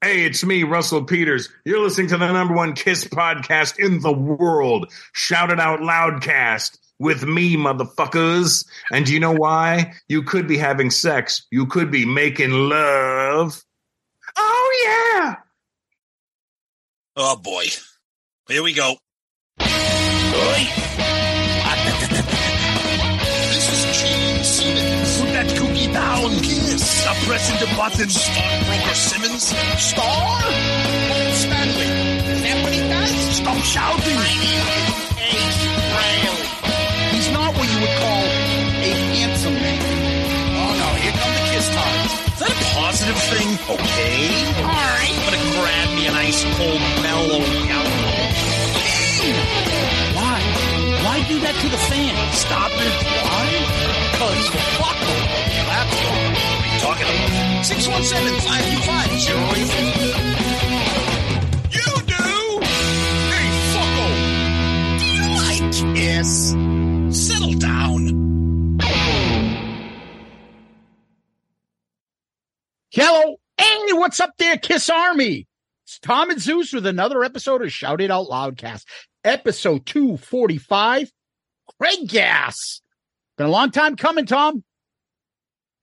Hey, it's me, Russell Peters. You're listening to the number one Kiss podcast in the world. Shout it out loudcast with me, motherfuckers. And do you know why? You could be having sex. You could be making love. Oh, yeah. Oh, boy. Here we go. This is Gene Simmons. Put that cookie down. Kiss. Stop pressing the buttons. Stockbroker Simmons. Star? Stanley. Is that what he does? Stop shouting. My name is Ace Frehley. He's not what you would call a handsome man. Oh no, here come the kiss times. Is that a positive thing? Okay. All right. I'm gonna grab me an ice cold mellow yellow. Why? Why do that to the fan? Stop it. Why? Because fuck them. That's all. What are you talking about? 617-525-0850. You do? Hey, fucko. Do you like kiss? Settle down. Hello. Hey, what's up there, Kiss Army? It's Tom and Zeus with another episode of Shout It Out Loudcast, episode 245. Craig Gass. Been a long time coming, Tom.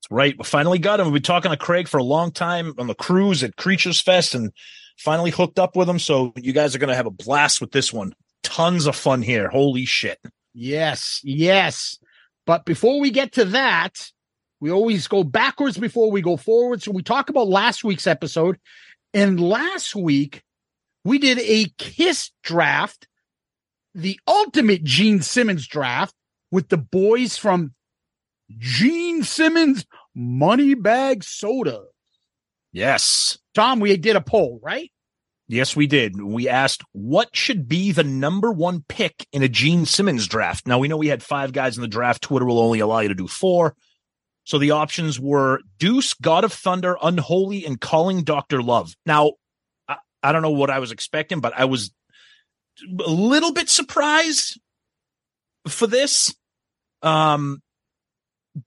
That's right. We finally got him. We've been talking to Craig for a long time on the cruise at Creatures Fest and finally hooked up with him. So you guys are going to have a blast with this one. Tons of fun here. Holy shit. Yes, yes. But before we get to that, we always go backwards before we go forward. So we talk about last week's episode. And last week, we did a Kiss draft, the ultimate Gene Simmons draft with the boys from Gene Simmons Moneybag Soda. Yes. Tom, we did a poll, right? Yes, we did. We asked what should be the number one pick in a Gene Simmons draft. Now we know we had five guys in the draft. Twitter will only allow you to do four. So the options were Deuce, God of Thunder, Unholy, and Calling Dr. Love. Now, I, I don't know what I was expecting, but I was a little bit surprised for this. Um,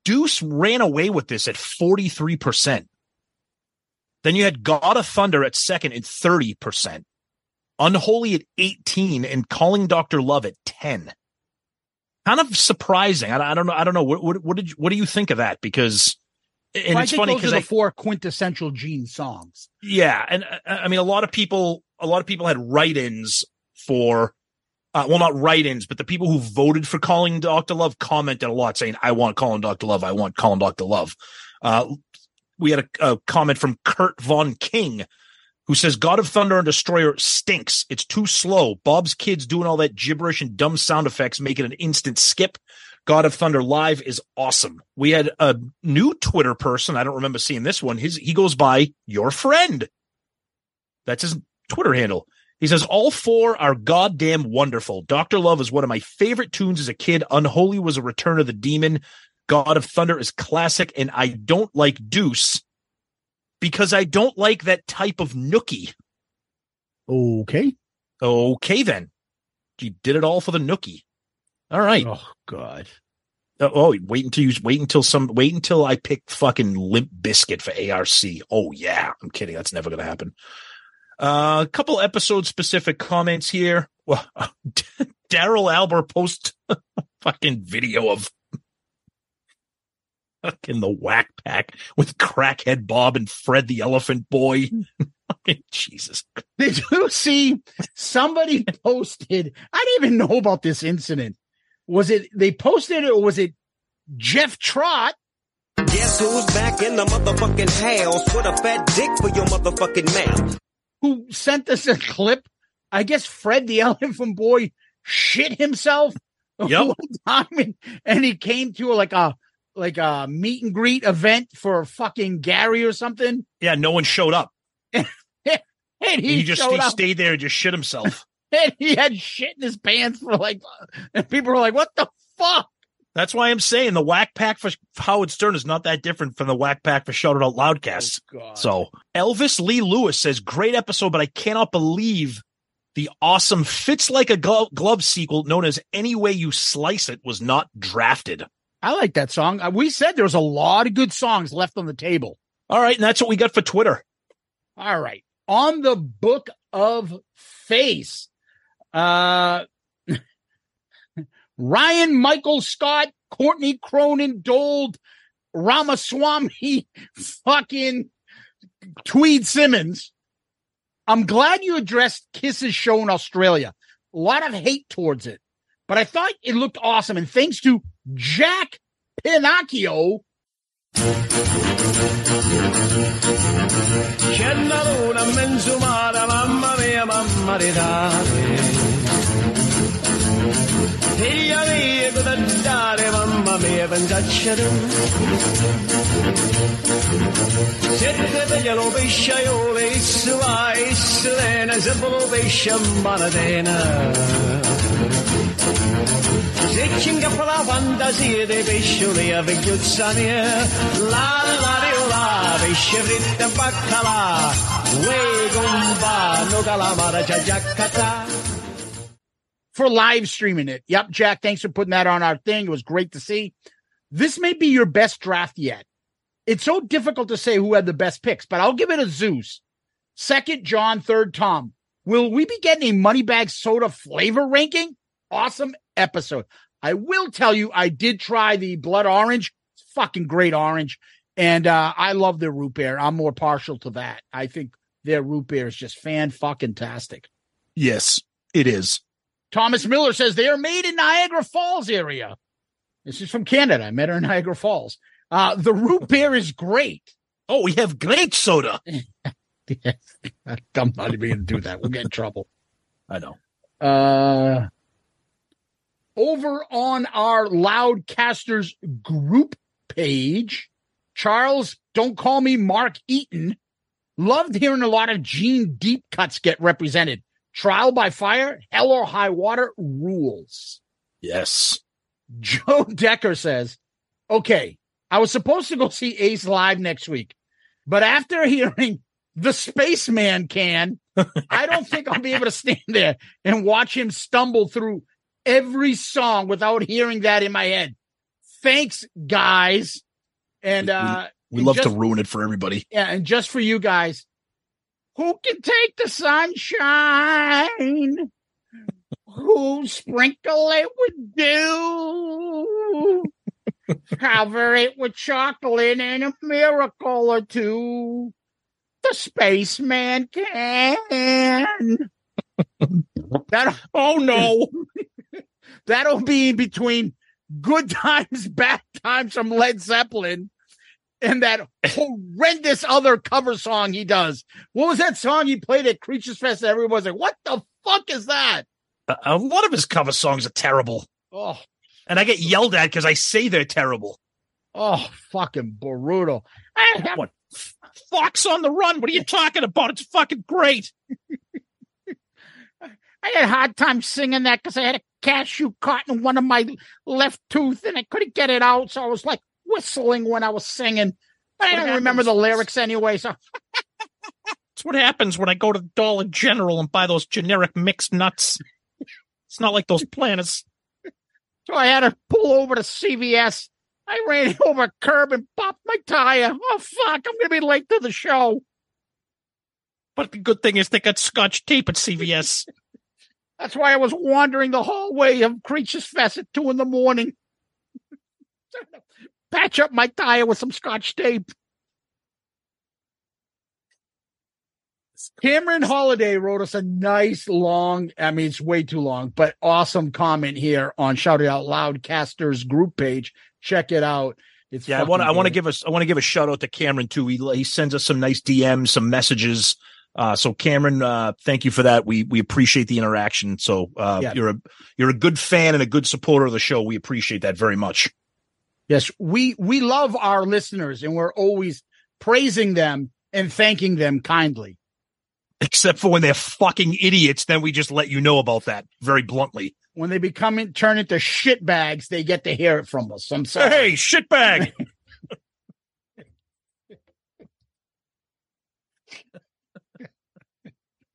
Deuce ran away with this at 43%. Then you had God of Thunder at second at 30%. Unholy at 18 and Calling Dr. Love at 10. Kind of surprising. I, I don't know. I don't know. What, what, what did you, what do you think of that? Because and Well, I it's think funny because the I, four quintessential Gene songs. yeah, and uh, I mean, a lot of people, a lot of people had write-ins for, uh, well, not write-ins, but the people who voted for calling Doctor Love commented a lot, saying, "I want calling Doctor Love. I want calling Doctor Love." Uh, we had a, a comment from Kurt Von King, who says, "God of Thunder and Destroyer stinks. It's too slow. Bob's kids doing all that gibberish and dumb sound effects make it an instant skip." God of Thunder Live is awesome. We had a new Twitter person. I don't remember seeing this one. His he goes by your friend. That's his Twitter handle. He says all four are goddamn wonderful. Doctor Love is one of my favorite tunes as a kid. Unholy was a return of the demon. God of Thunder is classic, and I don't like Deuce because I don't like that type of nookie. Okay. Okay, then you did it all for the nookie. All right. Oh God. Uh, oh, wait until you wait until some wait until I pick fucking Limp Bizkit for ARC. Oh yeah, I'm kidding. That's never gonna happen. Uh, a couple episode specific comments here. Well, Daryl Albert post fucking video of fucking the whack pack with crackhead Bob and Fred the Elephant Boy. Jesus. Did you see somebody posted? I didn't even know about this incident. Was it they posted it or was it Jeff Trot? Guess who's back in the motherfucking house with a fat dick for your motherfucking mouth? Who sent us a clip. I guess Fred the Elephant Boy shit himself Yep. and, and he came to like a like a meet and greet event for fucking Gary or something. Yeah, no one showed up. And And he, He, just he stayed there and just shit himself. and he had shit in his pants for like, and people were like, "What the fuck?" That's why I'm saying the whack pack for Howard Stern is not that different from the whack pack for Shout It Out Loudcast. Oh, So Elvis Lee Lewis says, great episode, but I cannot believe the awesome Fits Like a Glove, glove sequel known as Any Way You Slice It was not drafted. I like that song. Uh, We said there was a lot of good songs left on the table. All right. And that's what we got for Twitter. All right. On the book of face, uh, Ryan Michael Scott, Courtney Cronin, Dold, Ramaswamy, fucking Tweed Simmons. I'm glad you addressed Kiss's show in Australia. A lot of hate towards it, but I thought it looked awesome. And thanks to Jack Pinocchio, C'è una luna menzumata, mamma mia, mamma di dare. Figlia mia, cosa dare, mamma mia, pensaccia tu. Se te veglia lo pesce, io le isla, islena, se ve lo pesce, manatena. Se ci ingappa la fantasia dei pescioli a vecchiuzza mia, la la dio la, e baccalà, uè gomba, no calamara, giaccata. For live streaming it. Yep, Jack, thanks for putting that on our thing. It was great to see. This may be your best draft yet. It's so difficult to say who had the best picks, but I'll give it a Zeus. Second, John. Third, Tom. Will we be getting a money bag Soda flavor ranking? Awesome episode. I will tell you, I did try the blood orange. It's fucking great orange. And uh, I love their root beer. I'm more partial to that. I think their root beer is just fan fucking tastic. Yes, it is. Thomas Miller says they are made in Niagara Falls area. This is from Canada. I met her in Niagara Falls. Uh, the root beer is great. Oh, we have great soda. I'm not even going to do that. We'll get in trouble. I know. Uh, over on our Loudcasters group page, Charles, don't call me Mark Eaton. Loved hearing a lot of Gene deep cuts get represented. Trial by fire, hell or high water rules. Yes. Joe Decker says, okay, I was supposed to go see Ace live next week, but after hearing the spaceman can, I don't think I'll be able to stand there and watch him stumble through every song without hearing that in my head. Thanks, guys. And, uh, We and love just- to ruin it for everybody. yeah, and just for you guys, who can take the sunshine? who sprinkle it with dew? Cover it with chocolate and a miracle or two. The spaceman can. that oh no. That'll be between good times, bad times from Led Zeppelin and that horrendous other cover song he does. What was that song he played at Creatures Fest? That everyone was like, "What the fuck is that?" A, a lot of his cover songs are terrible. Oh, And I get yelled at because I say they're terrible. oh, fucking brutal. I have- What? Fox on the Run. What are you talking about? It's fucking great. I had a hard time singing that because I had a cashew caught in one of my left tooth and I couldn't get it out. So I was like whistling when I was singing. But I don't remember the lyrics anyway. So That's what happens when I go to Dollar General and buy those generic mixed nuts. It's not like those Planters. So I had to pull over to CVS. I ran over a curb and popped my tire. Oh fuck! I'm gonna be late to the show. But the good thing is they got scotch tape at CVS. That's why I was wandering the hallway of Creatures Fest at two in the morning. Patch up my tire with some scotch tape. Cameron Holiday wrote us a nice long, I mean, it's way too long, but awesome comment here on Shout It Out Loud Casters group page. Check it out. It's Yeah, I want. I want to give us. I want to give a shout out to Cameron too. He he sends us some nice DMs, some messages. Uh, so Cameron, uh, thank you for that. We we appreciate the interaction. So uh, Yeah. you're a you're a good fan and a good supporter of the show. We appreciate that very much. Yes, we we love our listeners and we're always praising them and thanking them kindly. Except for when they're fucking idiots, then we just let you know about that very bluntly. When they become in, turn into shit bags, they get to hear it from us. I'm sorry. Hey, shitbag!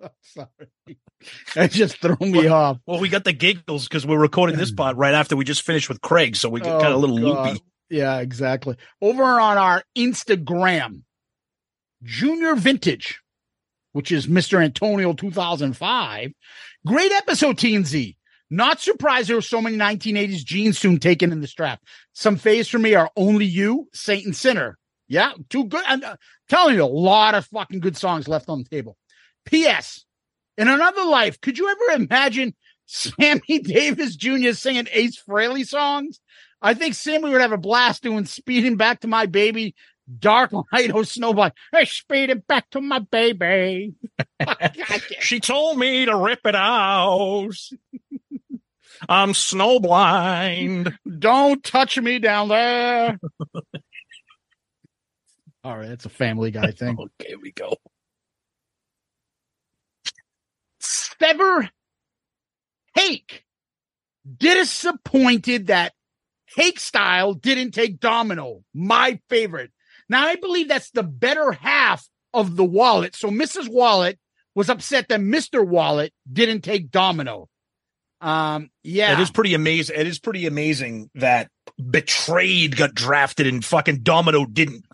I'm sorry. That just threw me off. well, we got the giggles because we're recording this pod right after we just finished with Craig, so we got kind of a little Oh, God. loopy. Yeah, exactly. Over on our Instagram, Junior Vintage, which is Mr. Antonio 2005. Great episode, TNZ. Not surprised there were so many 1980s jeans soon taken in the strap. Some faves for me are Only You, Saint and Sinner. Yeah, too good. I'm uh, telling you, a lot of fucking good songs left on the table. P.S. In another life, could you ever imagine Sammy Davis Jr. singing Ace Frehley songs? I think Sammy would have a blast doing speeding back to my baby, dark light or snowblind. Hey, speeding back to my baby. She told me to rip it out. I'm snowblind. Don't touch me down there. All right, that's a family guy thing. Okay, here we go. Sever Hake. Disappointed that Hake style didn't take Domino, my favorite. Now, I believe that's the better half of the wallet. So Mrs. Wallet was upset that Mr. Wallet didn't take Domino. Um, yeah. It is pretty amazing. It is pretty amazing that Betrayed got drafted and fucking Domino didn't.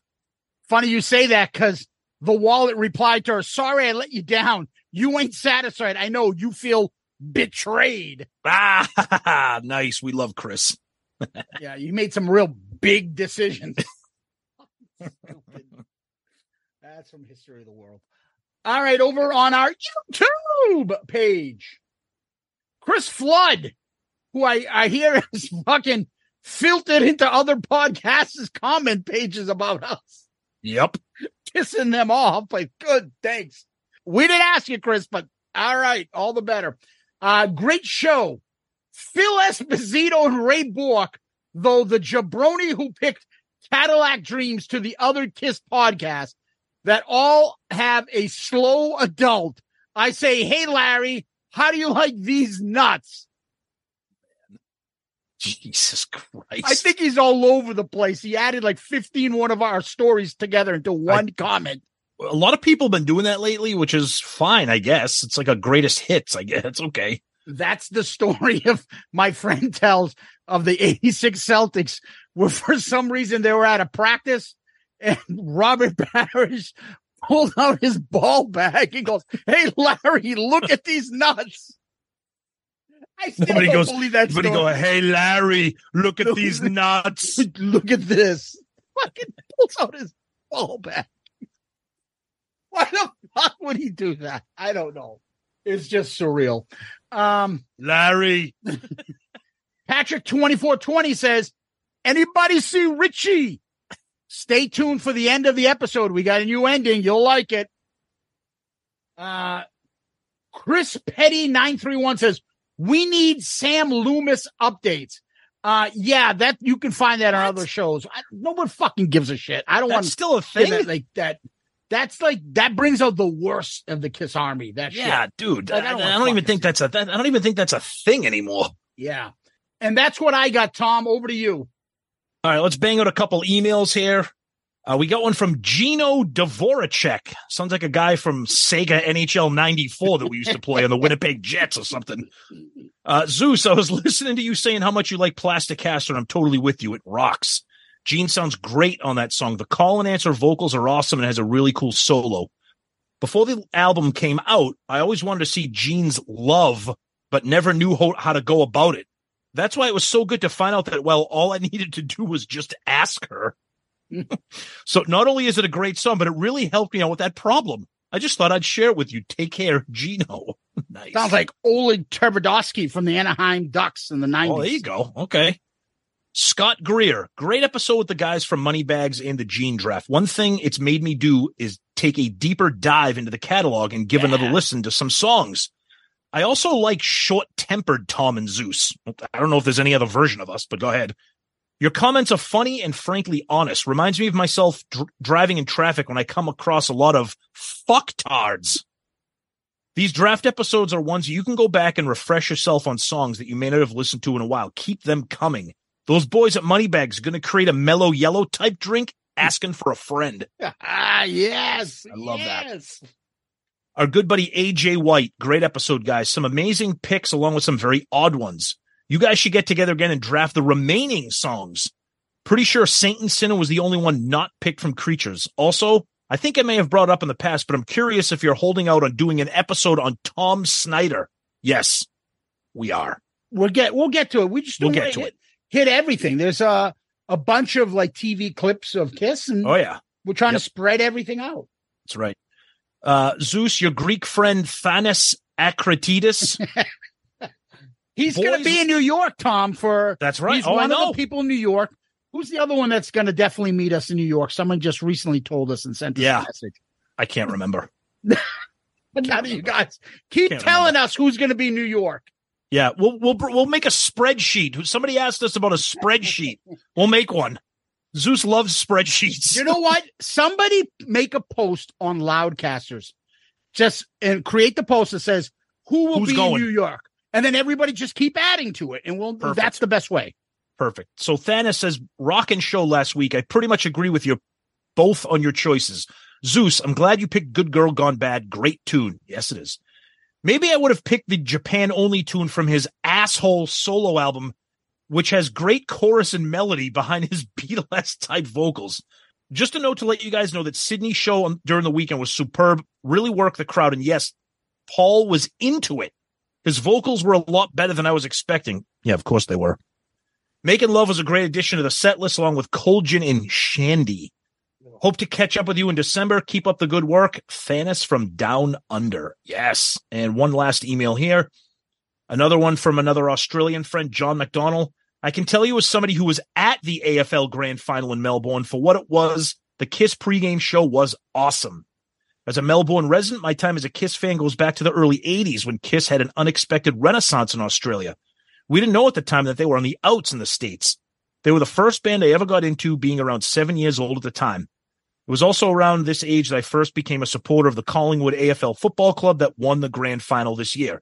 Funny you say that because the wallet replied to her, Sorry, I let you down. You ain't satisfied. I know you feel betrayed. Ah, nice. We love Chris. yeah, you made some real big decisions. Stupid. That's from History of the World. All right, over on our YouTube page, Chris Flood, who I, I hear is fucking filtered into other podcasts' comment pages about us, Yep. kissing them off. Like, good, thanks. We didn't ask you, Chris, but all right, all the better. Uh, great show. Phil Esposito and Ray Bourque, though the jabroni who picked Cadillac Dreams to the other Kiss podcast that all have a slow adult. I say, hey, Larry, how do you like these nuts? Jesus Christ. I think he's all over the place. He added like 15 one of our stories together into one comment. A lot of people have been doing that lately, which is fine, I guess. It's like a greatest hits. I guess it's okay. That's the story of my friend tells of the 86 Celtics, where for some reason they were at a practice and Robert Parish pulled out his ball bag and goes, Hey, Larry, look at these nuts. I still Nobody goes, believe that Everybody story. go, hey, Larry, look at Look these nuts. look at this. Fucking pulls out his ball bag. Why the fuck would he do that? I don't know. It's just surreal. Um, Larry. Patrick twenty four twenty says, "Anybody see Richie?" Stay tuned for the end of the episode. We got a new ending. You'll like it. Uh, Chris Petty nine three one says, "We need Sam Loomis updates." Uh, yeah, that you can find that on other shows. I, no one fucking gives a shit. I don't want still a thing. that like that. That's like that brings out the worst of the Kiss Army. That shit. yeah, dude. Like, I I, don't I wanna don't even think that's a. That, I don't even think that's a thing anymore. Yeah. And that's what I got, Tom. Over to you. All right, let's bang out a couple emails here. Uh, we got one from Gino Dvoracek. Sounds like a guy from Sega NHL 94 that we used to play on the Winnipeg Jets or something. Uh, Zeus, I was listening to you saying how much you like Plaster Caster, and I'm totally with you. It rocks. Gene sounds great on that song. The call and answer vocals are awesome and has a really cool solo. Before the album came out, I always wanted to see Gene's love, but never knew how, how to go about it. That's why it was so good to find out that, well, all I needed to do was just ask her. so not only is it a great song, but it really helped me out with that problem. I just thought I'd share it with you. Take care, Gino. nice. Sounds like Oleg Tverdovsky from the Anaheim Ducks in the 90s. Oh, there you go. Okay. Scott Greer, great episode with the guys from Moneybags and the Gene Draft. One thing it's made me do is take a deeper dive into the catalog and give another listen to some songs. I also like short tempered Tom and Zeus. I don't know if there's any other version of us, but go ahead. Your comments are funny and frankly honest. Reminds me of myself dr- driving in traffic when I come across a lot of fucktards. These draft episodes are ones you can go back and refresh yourself on songs that you may not have listened to in a while. Keep them coming. Those boys at Moneybags are going to create a mellow yellow type drink asking for a friend. Ah, yes. I love that. yes. Our good buddy AJ White, great episode, guys. Some amazing picks along with some very odd ones. You guys should get together again and draft the remaining songs. Pretty sure Saint and Sinner was the only one not picked from Creatures. Also, I think I may have brought up in the past, but I'm curious if you're holding out on doing an episode on Tom Snyder. Yes, we are. We'll get we'll get to it. We just We'll get to it. Hit everything. There's a a bunch of like TV clips of Kiss, and Oh yeah, we're trying Yep. to spread everything out. that's right. Uh, Zeus, your Greek friend Thanos Akratides. He's going to be in New York, Tom. For That's right. he's Oh, one of the people in New York. Who's the other one that's going to definitely meet us in New York? Someone just recently told us and sent us Yeah. a message. I can't remember. But now you guys keep Can't telling us who's going to be in New York. Yeah, we'll we'll we'll make a spreadsheet. Somebody asked us about a spreadsheet. We'll make one. Zeus loves spreadsheets. You know what? Somebody make a post on Loudcasters, just and create the post that says who will Who's be going? in New York, and then everybody just keep adding to it, and we'll. Perfect. That's the best way. Perfect. So Thanos says, "Rockin' show last week. I pretty much agree with you both on your choices. Zeus, I'm glad you picked Good Girl Gone Bad. Great tune. Yes, it is. Maybe I would have picked the Japan only tune from his asshole solo album, which has great chorus and melody behind his Beatles type vocals. Just a note to let you guys know that Sydney's show on, during the weekend was superb, really worked the crowd. And yes, Paul was into it. His vocals were a lot better than I was expecting. Yeah, of course they were. Making Love was a great addition to the set list along with Cold Gin and Shandi. Hope to catch up with you in December. Keep up the good work. Thanos from Down Under. Yes. And one last email here. Another one from another Australian friend, John McDonnell. I can tell you as somebody who was at the AFL Grand Final in Melbourne for what it was, the Kiss pregame show was awesome. As a Melbourne resident, my time as a Kiss fan goes back to the early 80s when Kiss had an unexpected renaissance in Australia. We didn't know at the time that they were on the outs in the States. They were the first band I ever got into, being around seven years old at the time. It was also around this age that I first became a supporter of the Collingwood AFL Football Club that won the grand final this year.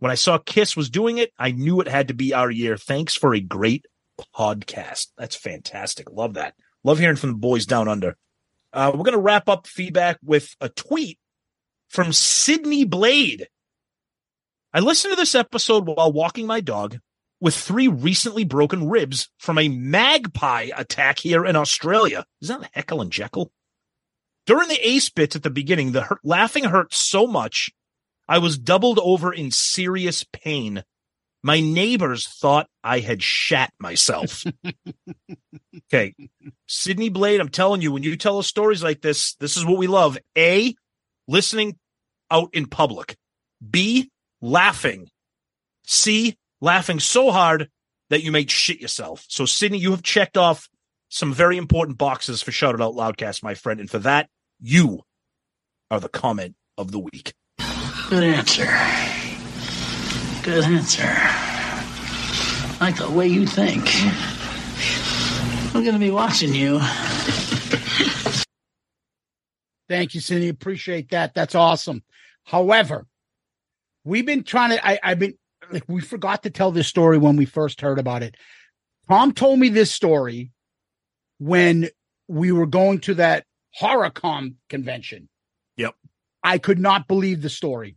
When I saw Kiss was doing it, I knew it had to be our year. Thanks for a great podcast. That's fantastic. Love that. Love hearing from the boys down under. Uh, we're going to wrap up feedback with a tweet from Sydney Blade. I listened to this episode while walking my dog with three recently broken ribs from a magpie attack here in Australia. Is that Heckle and Jekyll? During the ace bits at the beginning, the hurt, laughing hurt so much, I was doubled over in serious pain. My neighbors thought I had shat myself. okay. Sydney Blade, I'm telling you, when you tell us stories like this, this is what we love. A, listening out in public. B, laughing. C, laughing so hard that you may shit yourself. So, Sydney, you have checked off some very important boxes for Shout It Out Loudcast, my friend. And for that, you are the comment of the week. Good answer. Good answer. I like the way you think. I'm going to be watching you. Thank you, Cindy. Appreciate that. That's awesome. However, we've been trying to, I, I've been, like, we forgot to tell this story when we first heard about it. Tom told me this story when we were going to that HorrorCon convention. Yep. I could not believe the story.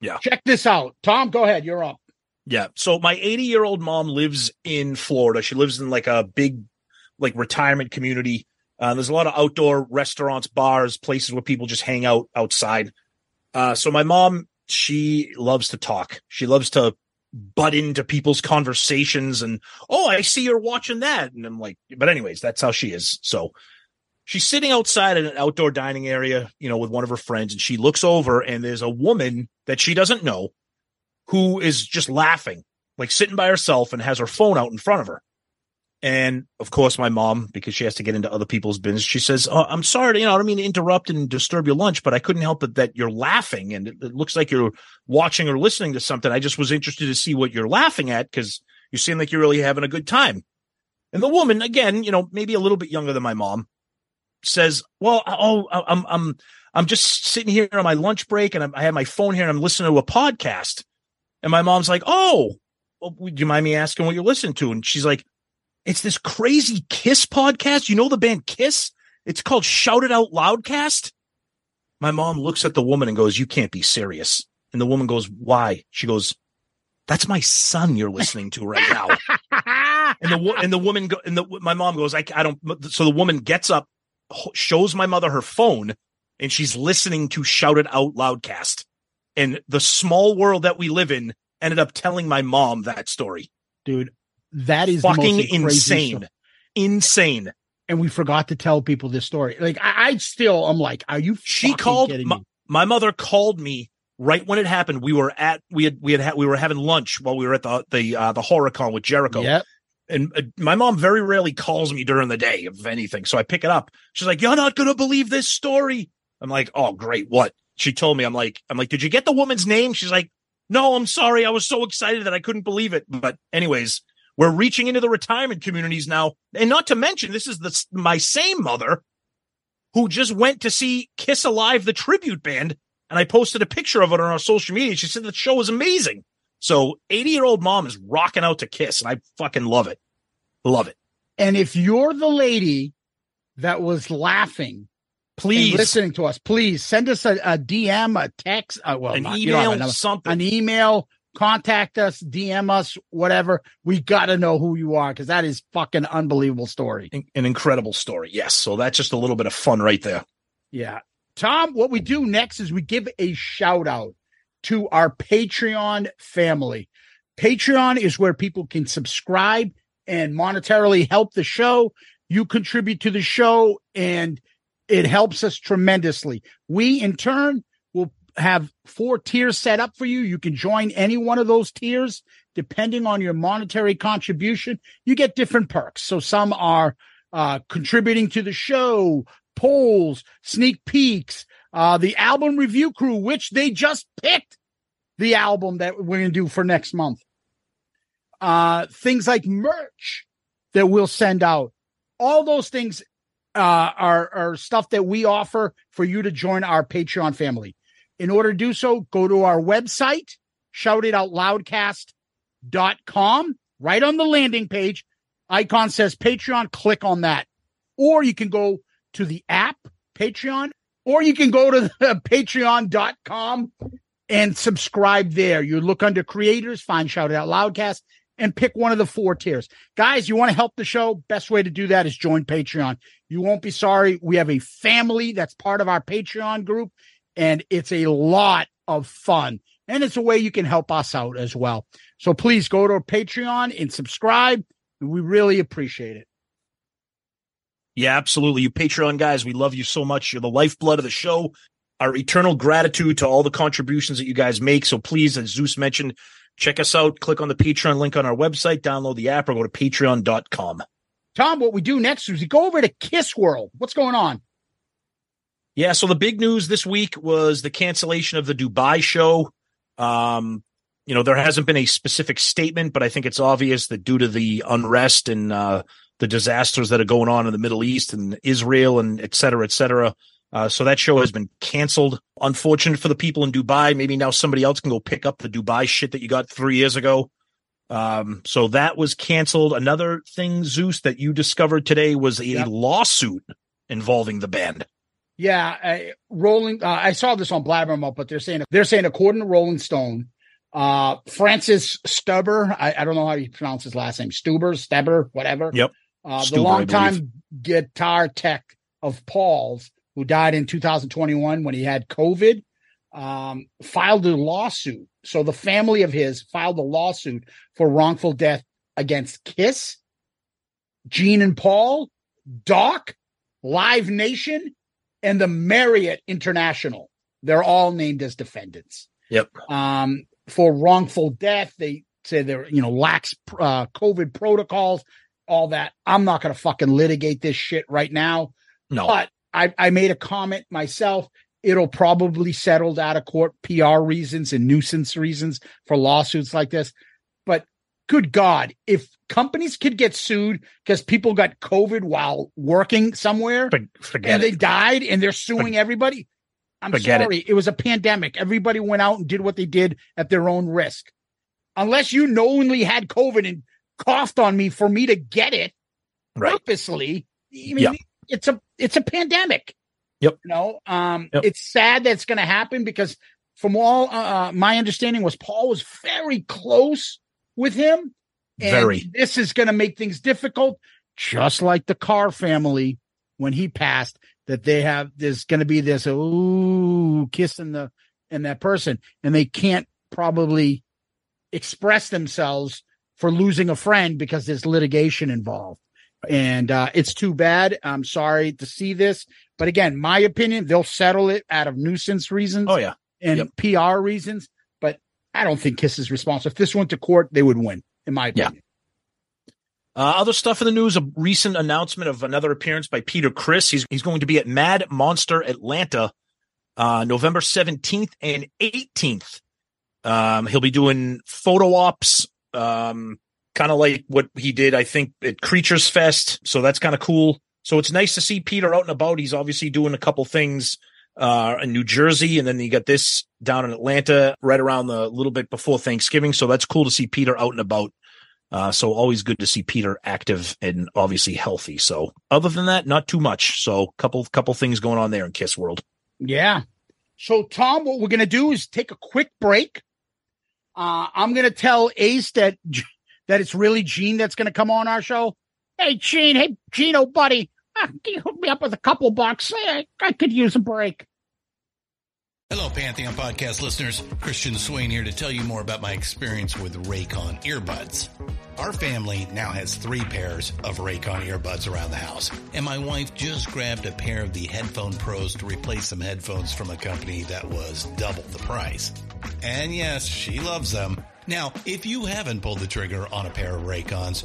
Yeah. Check this out. Tom, go ahead. You're up. Yeah. So my 80 year old mom lives in Florida. She lives in like a big, like retirement community. Uh, there's a lot of outdoor restaurants, bars, places where people just hang out outside. Uh, so my mom, she loves to talk. She loves to butt into people's conversations and, oh, I see you're watching that. And I'm like, but anyways, that's how she is. So she's sitting outside in an outdoor dining area, you know, with one of her friends, and she looks over and there's a woman that she doesn't know who is just laughing, like sitting by herself and has her phone out in front of her. And of course, my mom, because she has to get into other people's business, she says, oh, I'm sorry, to, you know, I don't mean to interrupt and disturb your lunch, but I couldn't help it that you're laughing and it, it looks like you're watching or listening to something. I just was interested to see what you're laughing at because you seem like you're really having a good time. And the woman, again, you know, maybe a little bit younger than my mom, says, "Well, oh, I'm I'm I'm just sitting here on my lunch break, and I'm, I have my phone here, and I'm listening to a podcast." And my mom's like, "Oh, well, would you mind me asking what you're listening to?" And she's like, "It's this crazy Kiss podcast. You know the band Kiss? It's called Shout It Out Loudcast." My mom looks at the woman and goes, "You can't be serious." And the woman goes, "Why?" She goes, "That's my son you're listening to right now." and the and the woman go, and the my mom goes, I, I don't. So the woman gets up, shows my mother her phone, and she's listening to Shout It Out Loudcast. And the small world that we live in ended up telling my mom that story. Dude, that is Fucking insane, insane. And we forgot to tell people this story. Like I, I still, I'm like, are you? She called my, my mother called me right when it happened. We were at we had we had ha- we were having lunch while we were at the the uh, the horror con with Jericho. Yep. and uh, my mom very rarely calls me during the day if anything so i pick it up she's like you're not gonna believe this story i'm like oh great what she told me i'm like i'm like did you get the woman's name she's like no i'm sorry i was so excited that i couldn't believe it but anyways we're reaching into the retirement communities now and not to mention this is the my same mother who just went to see kiss alive the tribute band and i posted a picture of it on our social media she said the show was amazing so 80 year old mom is rocking out to Kiss, and I fucking love it. Love it. And if you're the lady that was laughing, Please, listening to us, please send us a, a DM, a text, uh, well, an not- email, something. an email, contact us, DM us, whatever. We got to know who you are because that is fucking unbelievable story. an, incredible story. Yes. So that's just a little bit of fun right there. Yeah. Tom, what we do next is we give a shout out to our Patreon family. Patreon is where people can subscribe and monetarily help the show. You contribute to the show and it helps us tremendously. We in turn have four tiers set up for you. You can join any one of those tiers depending on your monetary contribution. You get different perks. So some are uh, contributing to the show, polls, sneak peeks, uh, the album review crew, which they just picked the album that we're going to do for next month. Uh, things like merch that we'll send out. All those things uh, are, are stuff that we offer for you to join our Patreon family. In order to do so, go to our website, shoutitoutloudcast.com. Right on the landing page, icon says Patreon. Click on that. Or you can go to the app, Patreon, or you can go to patreon.com and subscribe there. You look under creators, find Shout Out Loudcast, and pick one of the four tiers. Guys, you want to help the show? Best way to do that is join Patreon. You won't be sorry. We have a family that's part of our Patreon group, and it's a lot of fun. And it's a way you can help us out as well. So please go to our Patreon and subscribe. We really appreciate it. Yeah, absolutely. You Patreon guys, we love you so much. You're the lifeblood of the show. Our eternal gratitude to all the contributions that you guys make. So please, as Zeus mentioned, check us out. Click on the Patreon link on our website, download the app, or go to patreon.com. Tom, what we do next is we go over to Kiss World. What's going on? Yeah, so the big news this week was the cancellation of the Dubai show. Um, you know, there hasn't been a specific statement, but I think it's obvious that due to the unrest and uh, the disasters that are going on in the Middle East and Israel and et cetera, et cetera. Uh, so that show has been canceled. Unfortunate for the people in Dubai. Maybe now somebody else can go pick up the Dubai shit that you got three years ago. Um, so that was canceled. Another thing, Zeus, that you discovered today was a Yep. lawsuit involving the band. Yeah, I, Rolling. Uh, I saw this on Blabbermouth, but they're saying they're saying according to Rolling Stone, uh, Francis Stueber. I, I don't know how you pronounce his last name. Stuber, Steber, whatever. Yep. Uh, Stuber, the longtime guitar tech of Paul's, who died in 2021 when he had COVID, um, filed a lawsuit. So the family of his filed a lawsuit for wrongful death against Kiss, Gene and Paul, Doc, Live Nation, and the Marriott International. They're all named as defendants Yep. um, for wrongful death. They say they're, you know, lax uh, COVID protocols, all that. I'm not going to fucking litigate this shit right now. No. But I, I made a comment myself. It'll probably settled out of court PR reasons and nuisance reasons for lawsuits like this. But good God, if companies could get sued because people got COVID while working somewhere For- forget and it. they died and they're suing everybody, I'm Forget it. sorry. It. was a pandemic. Everybody went out and did what they did at their own risk. Unless you knowingly had COVID and coughed on me for me to get it Right. purposely, I mean, Yep. it's a it's a pandemic. Yep. You know, um, Yep. it's sad that it's going to happen because from all uh, uh, my understanding was Paul was very close with him. And Very. This is going to make things difficult, just like the Carr family when he passed. That they have there's going to be this ooh kiss in the in that person, and they can't probably express themselves for losing a friend because there's litigation involved. And uh, it's too bad. I'm sorry to see this, but again, my opinion, they'll settle it out of nuisance reasons Oh yeah. and Yep. PR reasons. But I don't think Kiss is responsible. If this went to court, they would win, in my Yeah. opinion. Uh, other stuff in the news: a recent announcement of another appearance by Peter Criss. He's he's going to be at Mad Monster Atlanta, uh, November seventeenth and eighteenth. Um, he'll be doing photo ops, um, kind of like what he did, I think, at Creatures Fest. So that's kind of cool. So it's nice to see Peter out and about. He's obviously doing a couple things uh, in New Jersey, and then you got this down in Atlanta right around the little bit before Thanksgiving. So that's cool to see Peter out and about. Uh, so always good to see Peter active and obviously healthy. So other than that, not too much. So couple couple things going on there in Kiss World. Yeah. So, Tom, what we're to do is take a quick break. Uh, I'm to tell Ace that that it's really Gene that's to come on our show. Hey, Gene. Hey, Gino, buddy. Can you hook me up with a couple bucks? I, I could use a break. Hello, Pantheon podcast listeners. Christian Swain here to tell you more about my experience with Raycon earbuds. Our family now has three pairs of Raycon earbuds around the house, and my wife just grabbed a pair of the Headphone Pros to replace some headphones from a company that was double the price. And yes, she loves them. Now, if you haven't pulled the trigger on a pair of Raycons,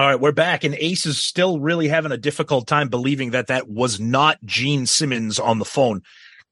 All right, we're back, and Ace is still really having a difficult time believing that that was not Gene Simmons on the phone.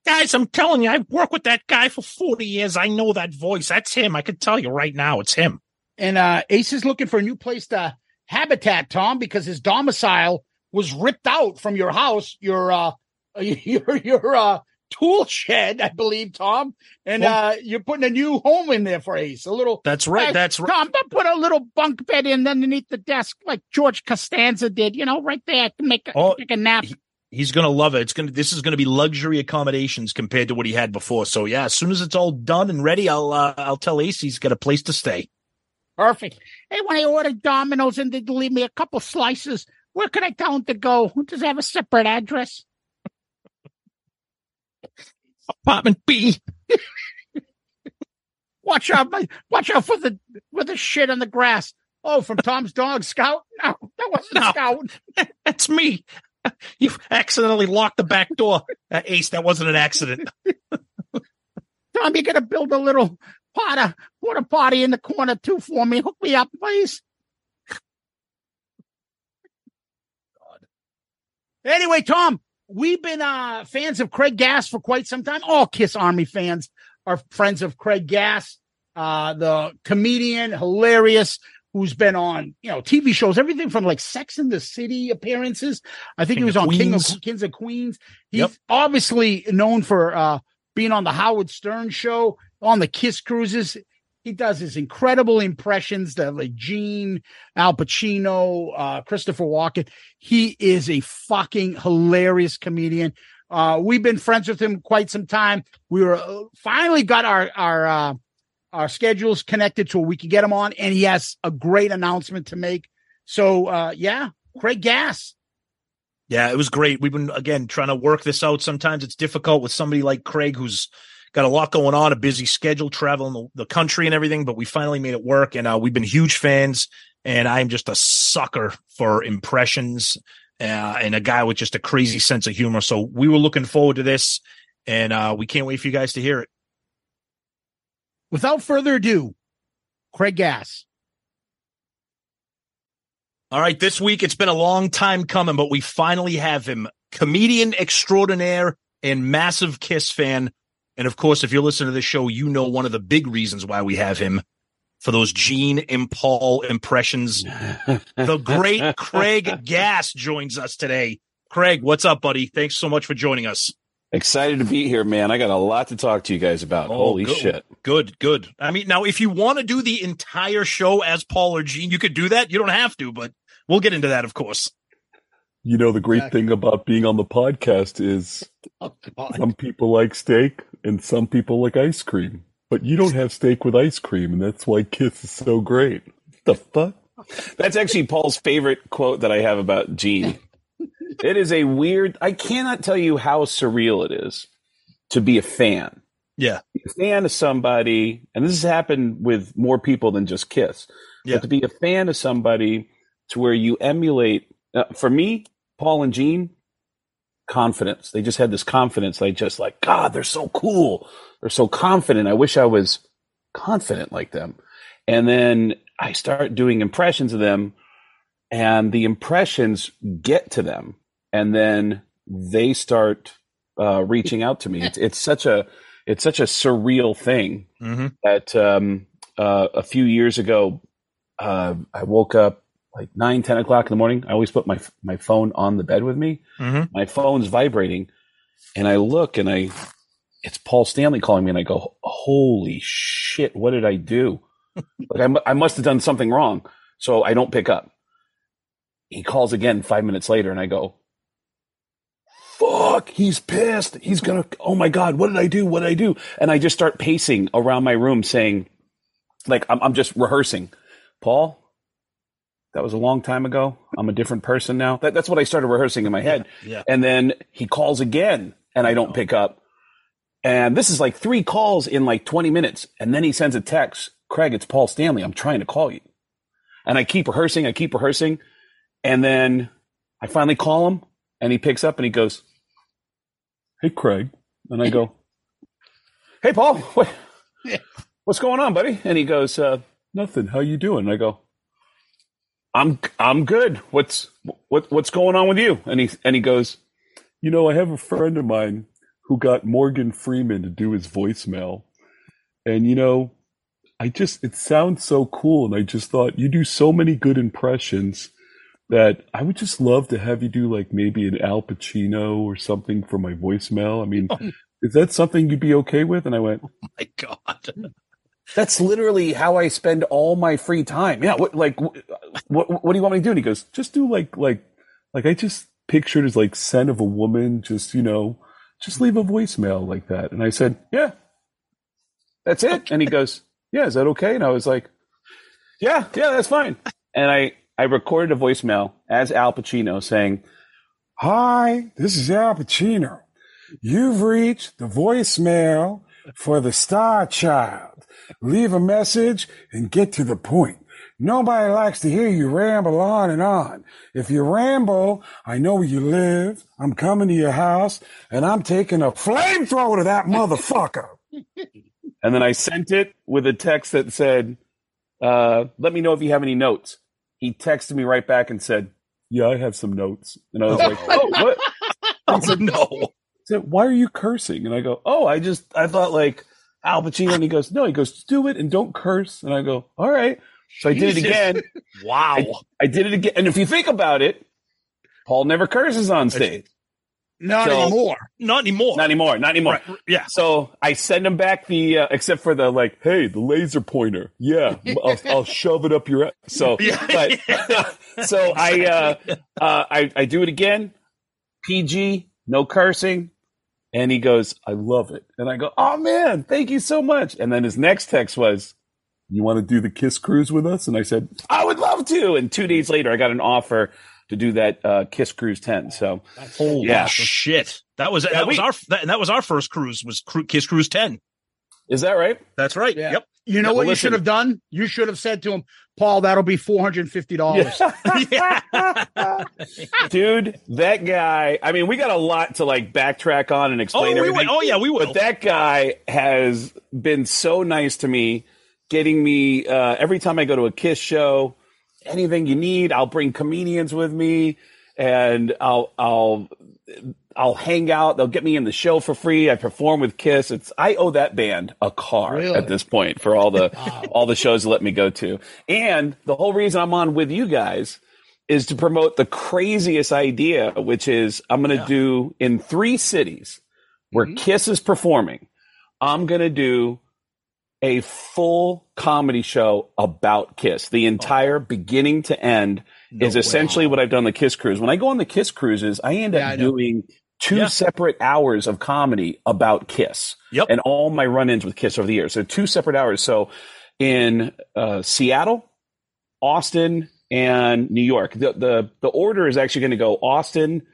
Guys, I'm telling you, I work with that guy for 40 years. I know that voice. That's him. I can tell you right now, it's him. And uh, Ace is looking for a new place to habitat, Tom, because his domicile was ripped out from your house, your uh, your your uh, tool shed, I believe, Tom. And Well- uh, you're putting a new home in there for Ace. A little. That's right. That's right. Tom, don't put a little bunk bed in underneath the desk like George Costanza did. You know, right there. I can make a, Oh, take a nap. He's gonna love it. It's gonna. This is gonna be luxury accommodations compared to what he had before. So yeah, as soon as it's all done and ready, I'll uh, I'll tell Ace he's got a place to stay. Perfect. Hey, when I order Domino's and they leave me a couple slices, where can I tell them to go? Does it have a separate address? Apartment B. Watch out! my- Watch out for the for the shit on the grass. Oh, from Tom's dog, Scout. No, that wasn't No. Scout. That's me. You accidentally locked the back door, uh, Ace. That wasn't an accident. Tom, you gotta build a little potter, water potty in the corner too for me. Hook me up, please. God. Anyway, Tom, we've been uh fans of Craig Gass for quite some time. All Kiss Army fans are friends of Craig Gass, uh, the comedian, hilarious, who's been on you know TV shows, everything from like Sex in the City appearances. I think King he was on King of Kings of Queens. He's Yep. obviously known for uh being on the Howard Stern show, on the Kiss cruises. He does his incredible impressions that like Gene, Al Pacino, uh, Christopher Walken. He is a fucking hilarious comedian. Uh, we've been friends with him quite some time. We were uh, finally got our our uh, our schedules connected to where we could get him on, and he has a great announcement to make. So uh, yeah, Craig Gass. Yeah, it was great. We've been again trying to work this out. Sometimes it's difficult with somebody like Craig who's got a lot going on, a busy schedule, traveling the, the country and everything, but we finally made it work. And uh, we've been huge fans. And I'm just a sucker for impressions uh, and a guy with just a crazy sense of humor. So we were looking forward to this, and uh, we can't wait for you guys to hear it. Without further ado, Craig Gass. All right, this week it's been a long time coming, but we finally have him. Comedian extraordinaire and massive Kiss fan. And of course, if you're listening to this show, you know one of the big reasons why we have him for those Gene and Paul impressions. the great Craig Gass joins us today. Craig, what's up, buddy? Thanks so much for joining us. Excited to be here, man. I got a lot to talk to you guys about. Oh, Holy good. shit. Good, good. I mean, now if you want to do the entire show as Paul or Gene, you could do that. You don't have to, but we'll get into that, of course. You know, the great Exactly. thing about being on the podcast is Oh, some people like steak and some people like ice cream. But you don't have steak with ice cream, and that's why Kiss is so great. The fuck? That's actually Paul's favorite quote that I have about Gene. it is a weird, I cannot tell you how surreal it is to be a fan. Yeah. Be a fan of somebody, and this has happened with more people than just Kiss. Yeah. But to be a fan of somebody to where you emulate, uh, for me, Paul and Gene, confidence. They just had this confidence. They just like, God, they're so cool. They're so confident. I wish I was confident like them. And then I start doing impressions of them, and the impressions get to them, and then they start uh, reaching out to me. It's, it's such a it's such a surreal thing Mm-hmm. that um, uh, a few years ago, uh, I woke up like nine, 10 o'clock in the morning. I always put my my phone on the bed with me. Mm-hmm. My phone's vibrating, and I look and I, it's Paul Stanley calling me, and I go, "Holy shit! What did I do? like I, I must have done something wrong." So I don't pick up. He calls again five minutes later, and I go, fuck, he's pissed. He's gonna, oh my God, what did I do? What did I do? And I just start pacing around my room saying, like, I'm, I'm just rehearsing. Paul, that was a long time ago. I'm a different person now. That, that's what I started rehearsing in my head. Yeah. And then he calls again and I don't pick up. And this is like three calls in like 20 minutes. And then he sends a text, Craig, it's Paul Stanley. I'm trying to call you. And I keep rehearsing. I keep rehearsing. And then I finally call him and he picks up and he goes, Hey, Craig. and I go, "Hey, Paul, what, what's going on, buddy?" And he goes, uh, Nothing. How you doing? And I go, "I'm I'm good. What's what what's going on with you?" And he and he goes, You know, I have a friend of mine who got Morgan Freeman to do his voicemail. And, you know, I just, it sounds so cool. And I just thought you do so many good impressions that I would just love to have you do like maybe an Al Pacino or something for my voicemail. I mean, oh is that something you'd be okay with? And I went, oh My God. "That's literally how I spend all my free time." Yeah, what like what what, what do you want me to do? And he goes, just do like, like, like I just pictured as like scent of a woman, just, you know, just leave a voicemail like that. And I said, "Yeah, that's it." And he goes, yeah, is that okay? And I was like, Yeah, yeah, that's fine. And I, I recorded a voicemail as Al Pacino saying, Hi, this is Al Pacino. You've reached the voicemail for the Star Child. Leave a message and get to the point. Nobody likes to hear you ramble on and on. If you ramble, I know where you live. I'm coming to your house and I'm taking a flamethrower to that motherfucker. and then I sent it with a text that said, uh, let me know if you have any notes. He texted me right back and said, yeah, I have some notes. and I was like, oh, what? Oh no! Said, "Why are you cursing?" And I go, "Oh, I just I thought like Al Pacino." And he goes, "No," he goes, "Do it and don't curse." And I go, "All right." So I did it again. Wow. I, I did it again. And if you think about it, Paul never curses on stage. Not So- anymore. Not anymore. Not anymore. Not anymore. Right, yeah. So I send him back the, uh, except for the like, hey, the laser pointer. Yeah, I'll, I'll shove it up your. ass. So, Yeah. but, so I, uh, uh, I, I do it again. PG, no cursing. And he goes, I love it. And I go, oh man, thank you so much. And then his next text was, you want to do the Kiss Cruise with us? And I said, I would love to. And two days later, I got an offer to do that uh, Kiss Cruise 10. So, Holy Yeah. shit! That was Yeah, that was we- our that, that was our first cruise was Kiss Cruise Ten. Is that right? That's right. Yeah. Yep. You know Yeah, what well, you should have done? You should have said to him, Paul, that'll be four hundred and fifty dollars. dude that guy i mean we got a lot to like backtrack on and explain. Oh, explain we everything will. Oh, yeah, we will. but that guy has been so nice to me getting me uh, every time i go to a kiss show anything you need i'll bring comedians with me and i'll i'll I'll hang out. They'll get me in the show for free. I perform with Kiss. It's I owe that band a car Really? at this point for all the all the shows they let me go to. And the whole reason I'm on with you guys is to promote the craziest idea, which is I'm going to do in three cities where mm-hmm. Kiss is performing. I'm going to do a full comedy show about Kiss. The oh. entire beginning to end is essentially what I've done the Kiss cruise. When I go on the Kiss cruises, I end up I doing two Yeah. separate hours of comedy about Kiss. Yep. And all my run-ins with Kiss over the years. So two separate hours. So in uh, Seattle, Austin, and New York. The the the order is actually going to go Austin,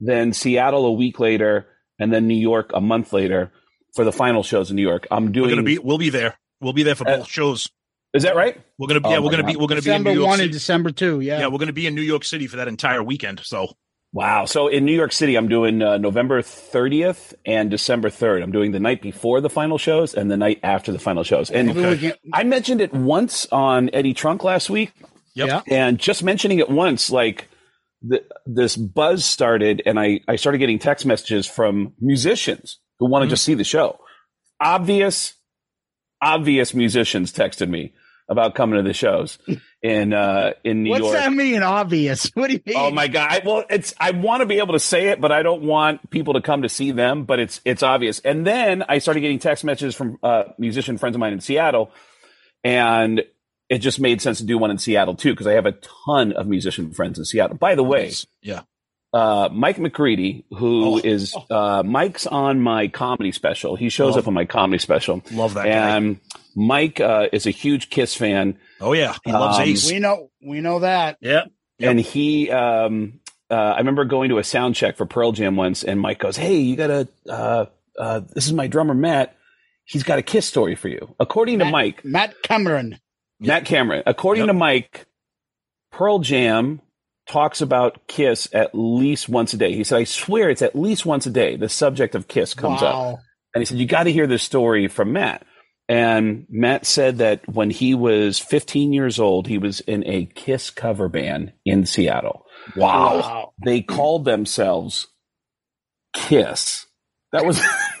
then Seattle a week later, and then New York a month later for the final shows in New York. I'm We're doing. gonna be. We'll be there. We'll be there for Uh, both shows. is that right? We're gonna. Oh yeah, we're gonna be. We're gonna be in New York one City. and December two. Yeah. Yeah, we're gonna be in New York City for that entire weekend. So Wow. So in New York City, I'm doing uh, November 30th and December 3rd. I'm doing the night before the final shows and the night after the final shows. And Maybe we can- I mentioned it once on Eddie Trunk last week. Yep. Yeah. And just mentioning it once, like the, this buzz started, and I, I started getting text messages from musicians who want to just see the show. Obvious, obvious musicians texted me about coming to the shows in uh, in New What's York. What's that mean? Obvious. What do you mean? Oh my god! I- Well, it's I want to be able to say it, but I don't want people to come to see them. But it's it's obvious. And then I started getting text messages from uh, musician friends of mine in Seattle, and it just made sense to do one in Seattle too because I have a ton of musician friends in Seattle. By the way, yeah. uh, Mike McCready, who Oh. is uh, Mike's on my comedy special. He shows Love- up on my comedy special. Love that guy. And Mike uh, is a huge Kiss fan. Oh yeah, he loves Um, Ace. We know. We know that. Yeah. Yep. And he, um, uh, I remember going to a sound check for Pearl Jam once, and Mike goes, "Hey, you got to, uh, uh, this is my drummer Matt. He's got a Kiss story for you." According to Mike, Matt Cameron. Matt Cameron, according Yep. to Mike, Pearl Jam talks about Kiss at least once a day. He said, "I swear it's at least once a day. The subject of Kiss comes up." And he said, You got to hear this story from Matt. And Matt said that when he was 15 years old, he was in a Kiss cover band in Seattle. Wow. Wow. They called themselves Kiss. That was.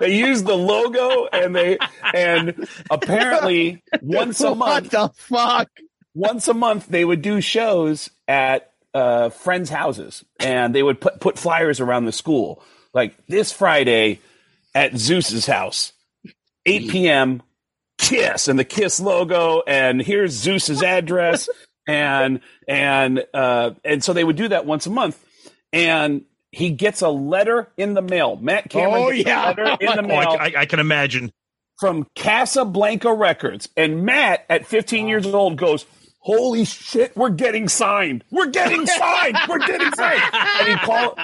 they, used the logo and they, and apparently once a what month, the fuck? once a month they would do shows at uh, friends' houses, and they would put put flyers around the school, like this Friday at Zeus's house, 8 p.m. Kiss and the Kiss logo, and here's Zeus's address, and and uh, and so they would do that once a month, and he gets a letter in the mail. Matt Cameron Oh, yeah. in the Oh, mail I, I, I can imagine. from Casablanca Records. And Matt, at 15 years old, goes, Holy shit, we're getting signed. We're getting signed. We're getting signed. And he called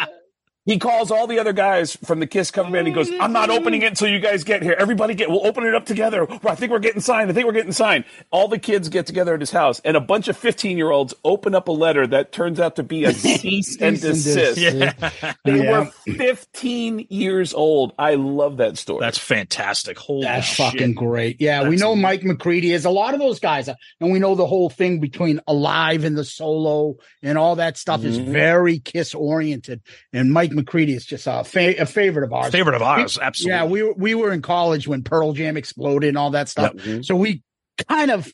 He calls all the other guys from the Kiss cover band. He goes, "I'm not opening it until you guys get here. Everybody get. We'll open it up together. I think we're getting signed. I think we're getting signed." All the kids get together at his house, and a bunch of 15 year olds open up a letter that turns out to be a cease and desist. desist. They Yeah. were 15 years old. I love that story. That's fantastic. Holy That's shit. fucking great. Yeah, we That's- know Mike McCready is a lot of those guys, uh, and we know the whole thing between Alive and the solo and all that stuff is Mhm. very Kiss oriented. And Mike McCready is just a, fa- a favorite of ours. Favorite of ours, We- absolutely. Yeah, we we were in college when Pearl Jam exploded and all that stuff. Mhm. So we kind of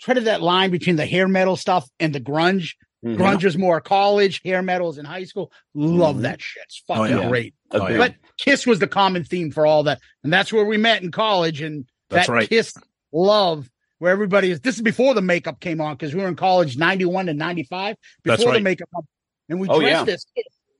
treaded that line between the hair metal stuff and the grunge. Mhm. Grunge is more college, hair metal is in high school. Love Mhm. that shit. It's Oh, fucking yeah. great. Oh, yeah. But Kiss was the common theme for all that. And that's where we met in college. And That's that right. Kiss love where everybody is. This is before the makeup came on because we were in college 91 to 95 before That's the makeup. on. And we Oh, dressed yeah. as,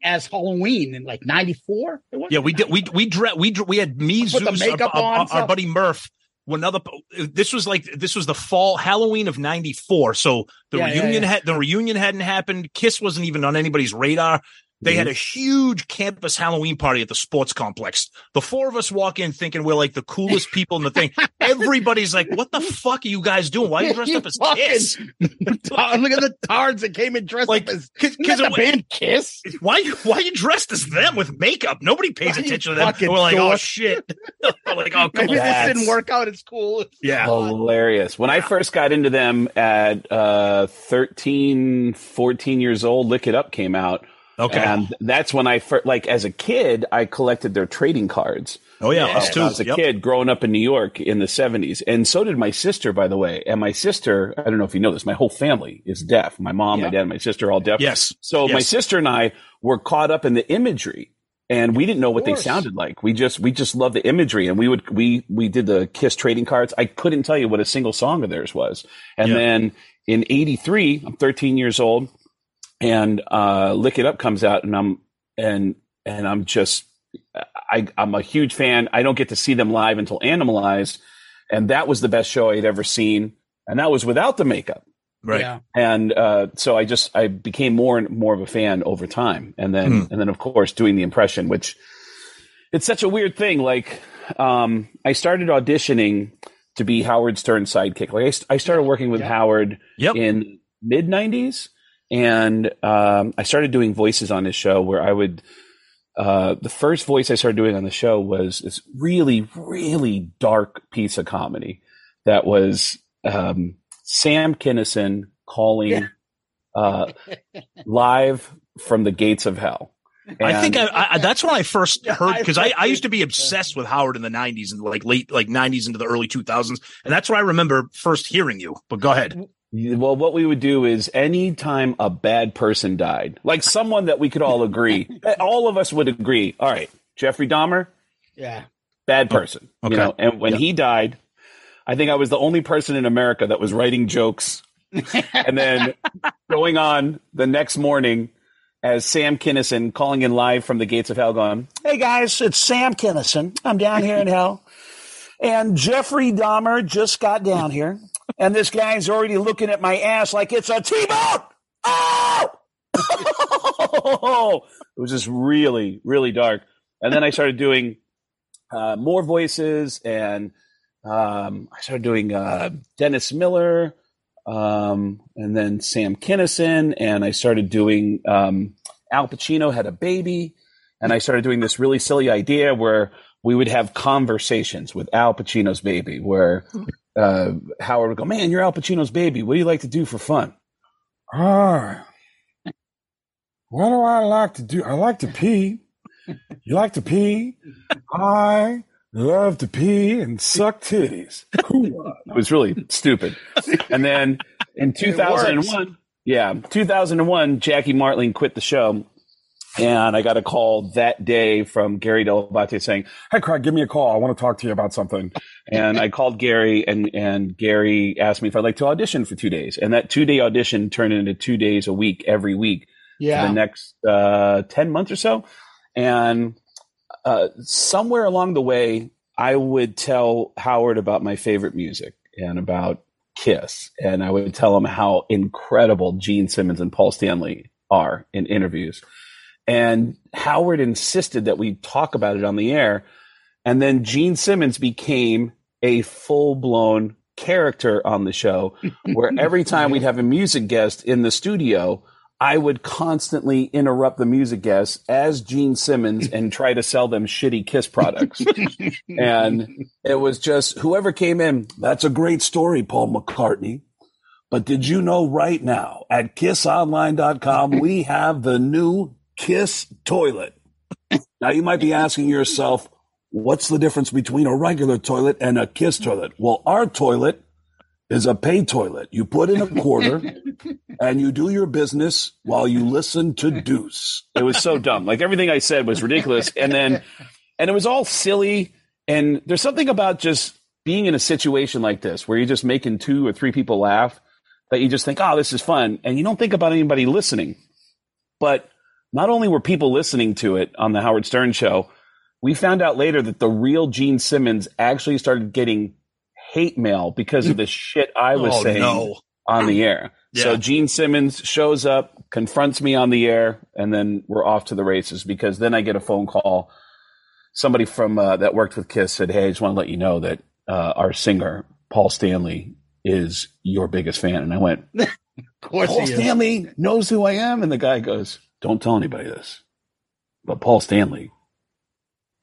as Halloween in like 94. Yeah, we did. We we dre- we dre- we had me, Zeus, our, makeup our- on, our- buddy Murph. Another. This was like this was the fall Halloween of '94. So the Yeah, yeah, reunion yeah. had the reunion hadn't happened. Kiss wasn't even on anybody's radar. They had a huge campus Halloween party at the sports complex. The four of us walk in thinking we're like the coolest people in the thing. Everybody's like, "What the fuck are you guys doing? Why are you dressed up as Fucking- Kiss?" Tar- Look at the tards that came in dressed Like, up as cause, cause the it- band Kiss. why you why you dressed as them with makeup? Nobody pays Why attention to them. fucking We're like, oh shit. like, oh come Maybe on. this That's- didn't work out It's cool. Yeah. Hilarious. When I first got into them at uh, 13, 14 years old, Lick It Up came out. Okay. And that's when I first, like, as a kid, I collected their trading cards. Oh yeah, us too. I was a Yep. kid growing up in New York in the 70s. And so did my sister, by the way. And my sister, I don't know if you know this, my whole family is deaf. My mom, my dad, my sister, all deaf. Yes. So my sister and I were caught up in the imagery and we didn't know what they sounded like. We just, we just loved the imagery and we would, we, we did the Kiss trading cards. I couldn't tell you what a single song of theirs was. And Yeah. then in 83, I'm 13 years old and, uh, Lick It Up comes out and I'm, and, and I'm just, I, I'm a huge fan. I don't get to see them live until Animalized. And that was the best show I'd ever seen. And that was without the makeup Right. Yeah. and uh, so I just I became more and more of a fan over time, and then Hmm. and then of course doing the impression, which it's such a weird thing. Like um, I started auditioning to be Howard Stern's sidekick. Like I, I started working with Yeah. Howard Yep. in mid '90s, and um, I started doing voices on his show where I would. Uh, the first voice I started doing on the show was this really, really dark piece of comedy that was um, Sam Kinison calling Yeah. uh, live from the gates of hell. I think I, I, that's when I first heard because I, I used to be obsessed with Howard in the '90s and like late like '90s into the early 2000s, and that's where I remember first hearing you. But go ahead. Well, what we would do is anytime a bad person died, like someone that we could all agree, eh, all of us would agree. All right, Jeffrey Dahmer, Yeah. bad oh, person. okay. You know, and when Yeah. he died, I think I was the only person in America that was writing jokes and then going on the next morning as Sam Kinison calling in live from the gates of hell, going, Hey guys, it's Sam Kinison. I'm down here in hell. And Jeffrey Dahmer just got down here. And this guy's already looking at my ass like it's a T-bone. Oh! it was just really, really dark. And then I started doing uh, more voices, and um, I started doing uh, Dennis Miller, um, and then Sam Kinison, and I started doing um, Al Pacino had a baby, and I started doing this really silly idea where we would have conversations with Al Pacino's baby, where uh, Howard would go, "Man, you're Al Pacino's baby. What do you like to do for fun?" Ah. What do I like to do? I like to pee. You like to pee? I love to pee and suck titties. Cool. It was really stupid. And then in 2001, yeah, 2001, Jackie Martling quit the show. And I got a call that day from Gary Dell'Abate saying, Hey, Craig, give me a call. I want to talk to you about something. and I called Gary and, and Gary asked me if I'd like to audition for two days. And that two day audition turned into two days a week every week for the next uh, 10 months or so. And uh, somewhere along the way, I would tell Howard about my favorite music and about Kiss. And I would tell him how incredible Gene Simmons and Paul Stanley are in interviews. And Howard insisted that we talk about it on the air. And then Gene Simmons became a full blown character on the show where every time we'd have a music guest in the studio, I would constantly interrupt the music guests as Gene Simmons and try to sell them shitty Kiss products. and it was just whoever came in, that's a great story, Paul McCartney. But did you know right now at kissonline.com, we have the new Kiss toilet. Now you might be asking yourself, what's the difference between a regular toilet and a Kiss toilet? Well, our toilet is a pay toilet. You put in a quarter and you do your business while you listen to Deuce. It was so dumb. Like everything I said was ridiculous. And then, and it was all silly. And there's something about just being in a situation like this where you're just making two or three people laugh that you just think, oh, this is fun. And you don't think about anybody listening. But not only were people listening to it on the Howard Stern show, we found out later that the real Gene Simmons actually started getting hate mail because of the shit I was Oh, saying no. on the air. So Gene Simmons shows up, confronts me on the air, and then we're off to the races because then I get a phone call. Somebody from uh, that worked with Kiss said, "Hey, I just want to let you know that uh, our singer Paul Stanley is your biggest fan." And I went, Of course Paul. Stanley knows who I am. And the guy goes, Don't tell anybody this. But Paul Stanley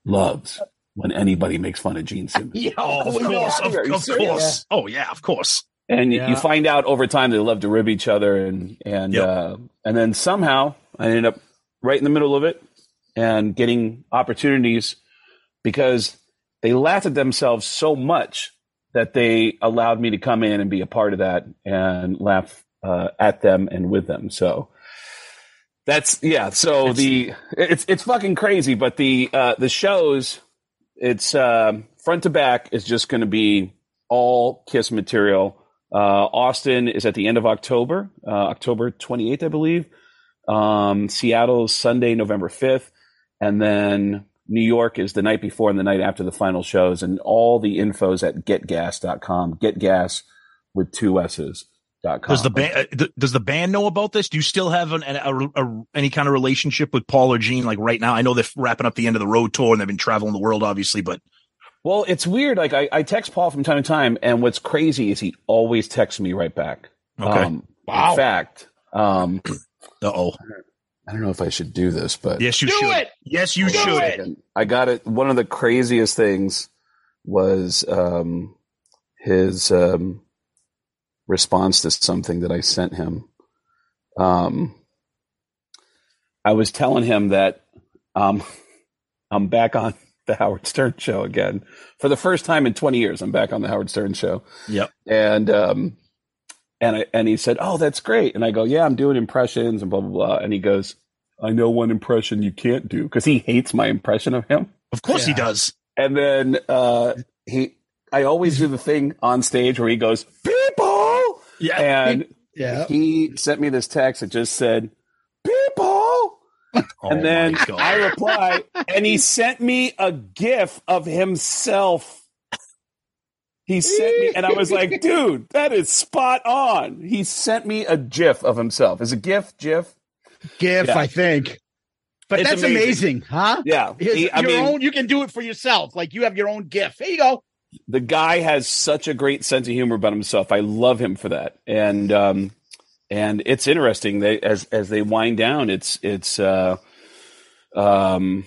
loves when anybody makes fun of Gene Simmons. Yeah, Oh, of course, of, of serious? course. Oh yeah, of course. And Yeah. you find out over time they love to rib each other and and Yep. uh, and then somehow I ended up right in the middle of it and getting opportunities because they laughed at themselves so much that they allowed me to come in and be a part of that and laugh uh, at them and with them. So that's yeah. So the it's it's fucking crazy, but the uh, the shows it's um, front to back is just going to be all Kiss material. Uh, Austin is at the end of October, uh, October 28th, I believe. Um, Seattle's Sunday, November 5th. And then New York is the night before and the night after the final shows. And all the info's at getgass.com. Getgass with two S's. Dot com. Does the band uh, does the band know about this? Do you still have an, a, a, any kind of relationship with Paul or Gene? Like right now, I know they're wrapping up the end of the road tour and they've been traveling the world, obviously. But Well, it's weird. Like I, I text Paul from time to time, and what's crazy is he always texts me right back. Okay. Um, Wow. In fact, um, uh oh, I don't know if I should do this, but yes, you Do should. it! Yes, you Do should. it! I got it. One of the craziest things was um, his um, response to something that I sent him. Um, I was telling him that um, I'm back on the Howard Stern show again for the first time in 20 years. I'm back on the Howard Stern show, Yep. and um, and I, and he said, "Oh, that's great." And I go, "Yeah, I'm doing impressions and blah blah blah." And he goes, "I know one impression you can't do because he hates my impression of him." Of course he does. And then uh, he, I always do the thing on stage where he goes, "People," Yeah. and Yeah. he sent me this text that just said, "People," Oh and then. I reply, and he sent me a GIF of himself. He sent me, and I was like, "Dude, that is spot on." He sent me a GIF of himself. Is a GIF? GIF? GIF, Yeah. I think. But It's that's amazing. amazing, huh? Yeah. His- He- I your mean- own, you can do it for yourself. Like you have your own GIF. There you go. The guy has such a great sense of humor about himself. I love him for that. And um and it's interesting they as as they wind down it's it's uh um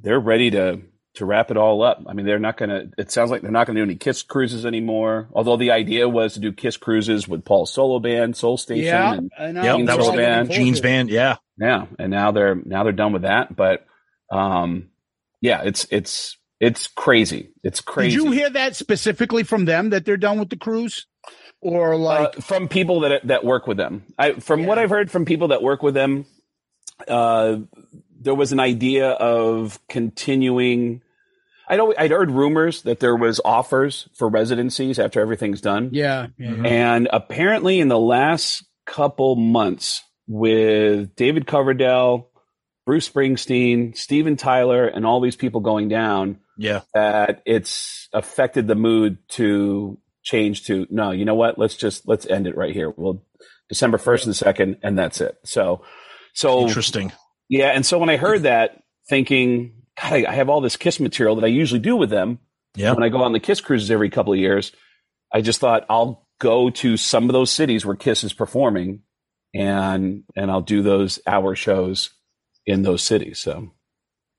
they're ready to to wrap it all up. I mean they're not going to it sounds like they're not going to do any Kiss cruises anymore. Although the idea was to do Kiss cruises with Paul's solo band, Soul Station Yeah, and I know. Yep, Gene's that was solo band. Gene's band. Yeah. Yeah, and now they're now they're done with that, but um yeah, it's it's it's crazy. It's crazy. Did you hear that specifically from them that they're done with the cruise? Or like uh, from people that that work with them. I from what I've heard from people that work with them, uh, there was an idea of continuing. I'd always, I'd heard rumors that there was offers for residencies after everything's done, yeah, yeah. and apparently in the last couple months, with David Coverdale, Bruce Springsteen, Steven Tyler, and all these people going down, Yeah. that it's affected the mood to change to no you know what let's just let's end it right here well december 1st and 2nd and that's it so so Interesting. Yeah, and so when I heard that, thinking, God, I I have all this Kiss material that I usually do with them. Yeah. When I go on the Kiss cruises every couple of years, I just thought I'll go to some of those cities where Kiss is performing, and and I'll do those hour shows in those cities. So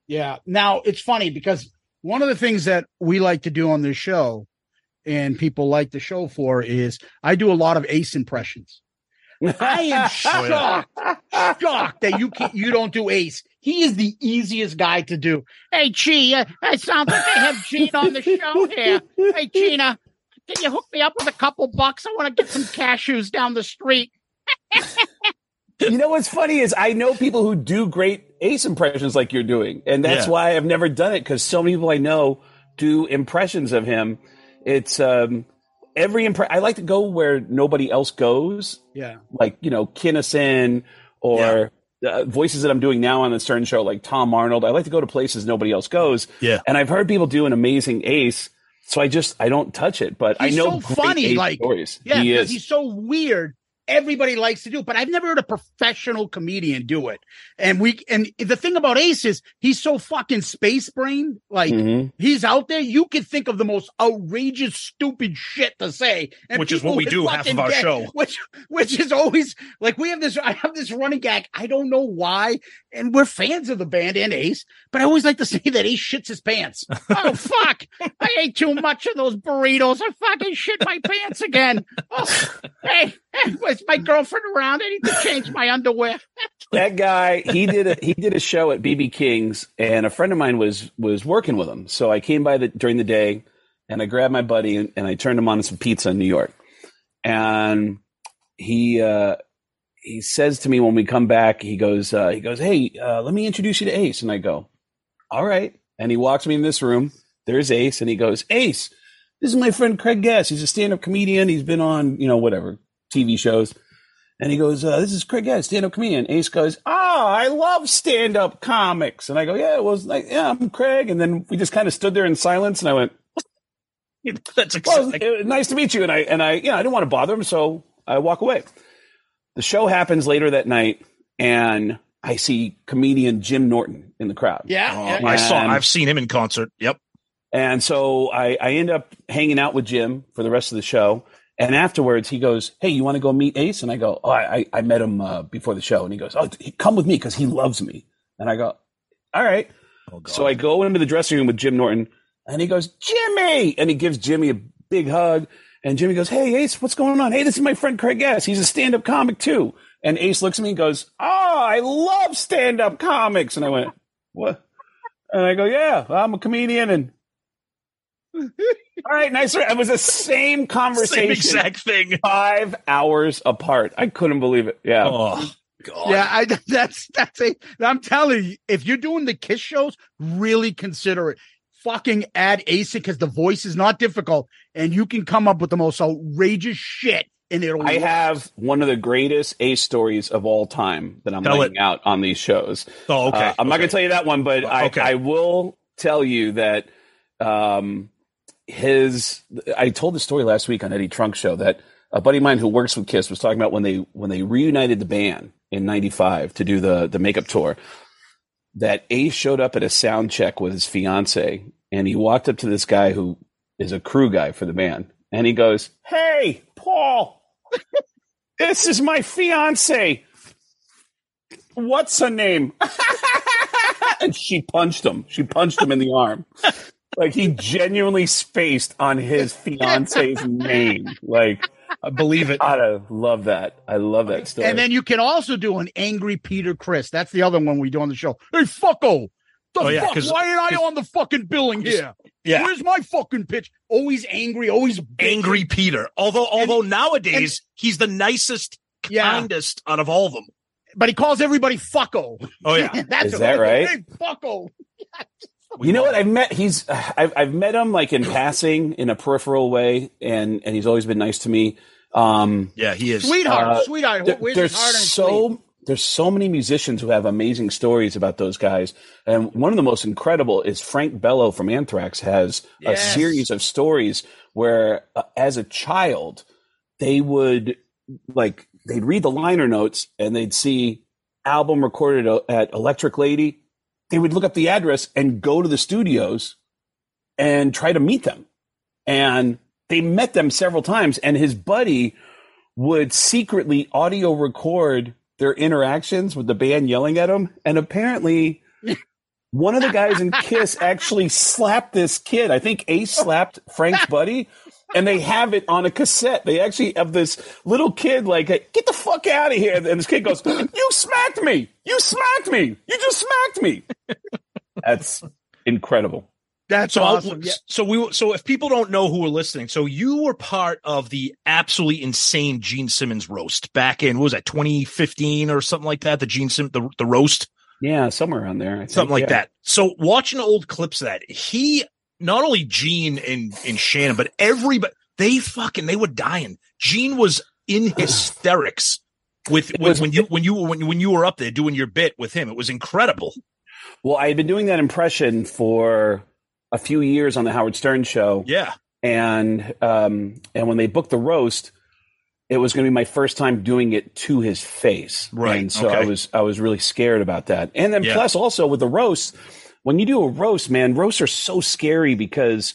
Yeah. Now it's funny because one of the things that we like to do on this show and people like the show for is I do a lot of ace impressions. I am shocked, shocked that you can you don't do ace. He is the easiest guy to do. Hey, Chi, uh, it sounds like they have Gina on the show here. Hey, Gina, can you hook me up with a couple bucks? I want to get some cashews down the street. you know what's funny is I know people who do great Ace impressions like you're doing, and that's Yeah. why I've never done it because so many people I know do impressions of him. It's um every impre- I like to go where nobody else goes, Yeah. like you know Kinison or uh, voices that I'm doing now on the Stern Show, like Tom Arnold. I like to go to places nobody else goes. Yeah. and I've heard people do an amazing Ace, so I just I don't touch it, but He's I know so funny, like stories. Yeah, he is. he's so weird. Everybody likes to do it, but I've never heard a professional comedian do it. And we and the thing about Ace is he's so fucking space brain. Like Mhm. he's out there. You could think of the most outrageous, stupid shit to say, and Which is what we do half of our get- show. Which which is always like we have this. I have this running gag. I don't know why, and we're fans of the band and Ace, but I always like to say that Ace shits his pants. oh fuck! I ate too much of those burritos. I fucking shit my pants again. Oh, hey, hey, my girlfriend around? I need to change my underwear. that guy he did a he did a show at bb king's and a friend of mine was was working with him. So i came by the during the day and i grabbed my buddy and, and i turned him on to some pizza in new york. And he uh he says to me when we come back he goes uh he goes hey uh let me introduce you to ace. And i go all right. And he walks me in this room. There's ace and he goes ace this is my friend craig guest. He's a stand-up comedian. He's been on you know whatever tv shows and he goes, uh, "This is Craig Gadd, stand-up comedian." Ace goes, "Oh, I love stand-up comics." And I go, "Yeah, it was like, yeah, I'm Craig." And then we just kind of stood there in silence, and I went, That's "Well, exciting. it nice to meet you." And I and I, you know, I didn't want to bother him, so I walk away. The show happens later that night, and I see comedian Jim Norton in the crowd. Yeah, Oh, I saw. I've seen him in concert. Yep. And so I, I end up hanging out with Jim for the rest of the show. And afterwards, he goes, "Hey, you want to go meet Ace?" And I go, "Oh, I, I- I met him uh, before the show." And he goes, "Oh, come with me because he loves me." And I go, "All right." so I go into the dressing room with Jim Norton, and he goes, "Jimmy," and he gives Jimmy a big hug. And Jimmy goes, "Hey, Ace, what's going on? Hey, this is my friend Craig Gass. He's a stand-up comic too." And Ace looks at me and goes, "Oh, I love stand-up comics." And I went, "What?" And I go, "Yeah, I'm a comedian." And all right, nice. It was the same conversation, Same exact thing. five hours apart. I couldn't believe it. Yeah. Oh God. Yeah, I that's that's a. I'm telling you, if you're doing the Kiss shows, really consider it. Fucking add Ace because the voice is not difficult, and you can come up with the most outrageous shit, and it'll. I work. have one of the greatest Ace stories of all time that I'm Tell laying out on these shows. Oh, okay. Uh, I'm not going to tell you that one, but I, Okay. I will tell you that um, his. I told the story last week on Eddie Trunk's show that a buddy of mine who works with Kiss was talking about when they when they reunited the band in '95 to do the the makeup tour. That Ace showed up at a sound check with his fiance, and he walked up to this guy who is a crew guy for the band, and he goes, "Hey, Paul." This is my fiance. What's her name? and she punched him. She punched him in the arm. Like he genuinely spaced on his fiance's name. Like I believe it. I love that. I love that story. And then you can also do an angry Peter Criss. That's the other one we do on the show. Hey, fucko. The Oh, yeah, fuck? 'cause- Why ain't I on the fucking billing here? Yeah. Where's my fucking pitch? Always angry, always bitching. Angry Peter. Although, although nowadays he's the nicest, Yeah. kindest out of all of them. But he calls everybody fucko. Oh yeah. That's Is that right? Hey, fucko. You know what? I've met he's I've I've met him like in passing in a peripheral way, and and he's always been nice to me. Um, Yeah, he is. Sweetheart, Uh, sweetheart. there- Where's there's heart so sleeve? there's so many musicians who have amazing stories about those guys, and one of the most incredible is Frank Bello from Anthrax has a series of stories where, uh, as a child, they would like they'd read the liner notes and they'd see album recorded at, at Electric Lady, they would look up the address and go to the studios and try to meet them. And they met them several times. And his buddy would secretly audio record their interactions with the band yelling at him. And apparently, one of the guys in Kiss actually slapped this kid. I think Ace slapped Frank's buddy. And they have it on a cassette. They actually have this little kid like, hey, get the fuck out of here. And this kid goes, you smacked me. You smacked me. You just smacked me. That's incredible. That's so, awesome. Yeah. So we so if people don't know who are listening, so you were part of the absolutely insane Gene Simmons roast back in what was that 2015 or something like that? The Gene Sim the the roast, Yeah, somewhere around there. I think, something like yeah. that. So watching old clips of that, he not only Gene and and Shannon, but everybody they fucking they were dying. Gene was in hysterics with, with was- when you when you when when you were up there doing your bit with him. It was incredible. Well, I had been doing that impression for a few years on the Howard Stern show. Yeah. And um, and when they booked the roast, it was going to be my first time doing it to his face. Right, And so I was I was really scared about that. And then Yeah. plus also with the roast, when you do a roast, man, roasts are so scary because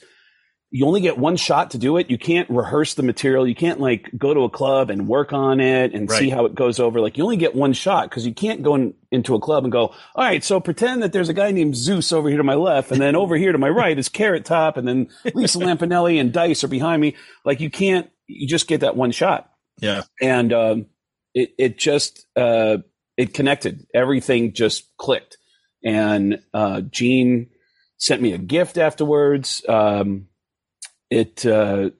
you only get one shot to do it. You can't rehearse the material. You can't like go to a club and work on it and see how it goes over. Like you only get one shot because you can't go in, into a club and go, all right, so pretend that there's a guy named Zeus over here to my left and then over here to my right is Carrot Top and then Lisa Lampanelli and Dice are behind me. Like you can't, you just get that one shot. Yeah. And, um, it, it just, uh, it connected. Everything just clicked. And, uh, Gene sent me a gift afterwards. Um, it, uh,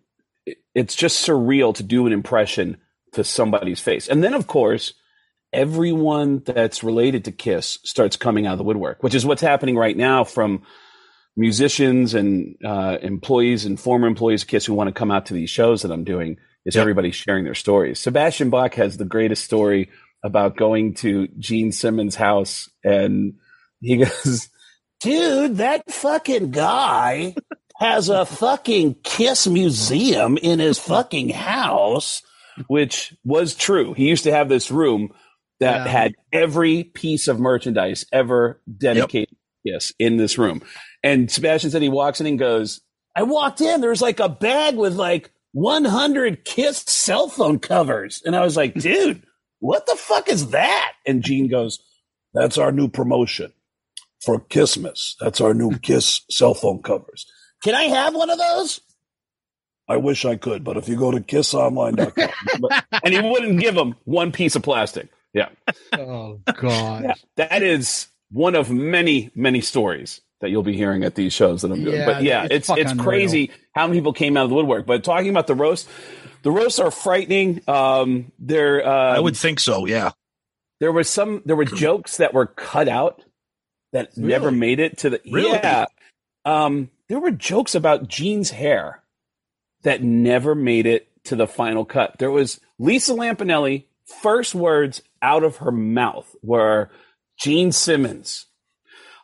it- it's just surreal to do an impression to somebody's face. And then, of course, everyone that's related to Kiss starts coming out of the woodwork, which is what's happening right now from musicians and uh, employees and former employees of Kiss who want to come out to these shows that I'm doing. Is everybody sharing their stories? Sebastian Bach has the greatest story about going to Gene Simmons' house, and he goes, Dude, that fucking guy has a fucking Kiss museum in his fucking house. which was true. He used to have this room that Yeah. had every piece of merchandise ever dedicated kiss in this room. And Sebastian said he walks in and goes, I walked in, there's like a bag with like 100 Kiss cell phone covers. and I was like, dude, What the fuck is that? and Gene goes, That's our new promotion for Kissmas. That's our new Kiss cell phone covers. Can I have one of those? I wish I could, but if you go to kissonline.com, and he wouldn't give him one piece of plastic. Yeah. Oh God. Yeah. That is one of many, many stories that you'll be hearing at these shows that I'm doing. Yeah, but yeah, it's it's it's crazy how many people came out of the woodwork. But talking about the roast, the roasts are frightening. Um, there, uh, I would think so. Yeah. there was some there were jokes that were cut out that never made it to the Really? yeah. Um, there were jokes about Gene's hair that never made it to the final cut. There was Lisa Lampanelli first words out of her mouth were Gene Simmons.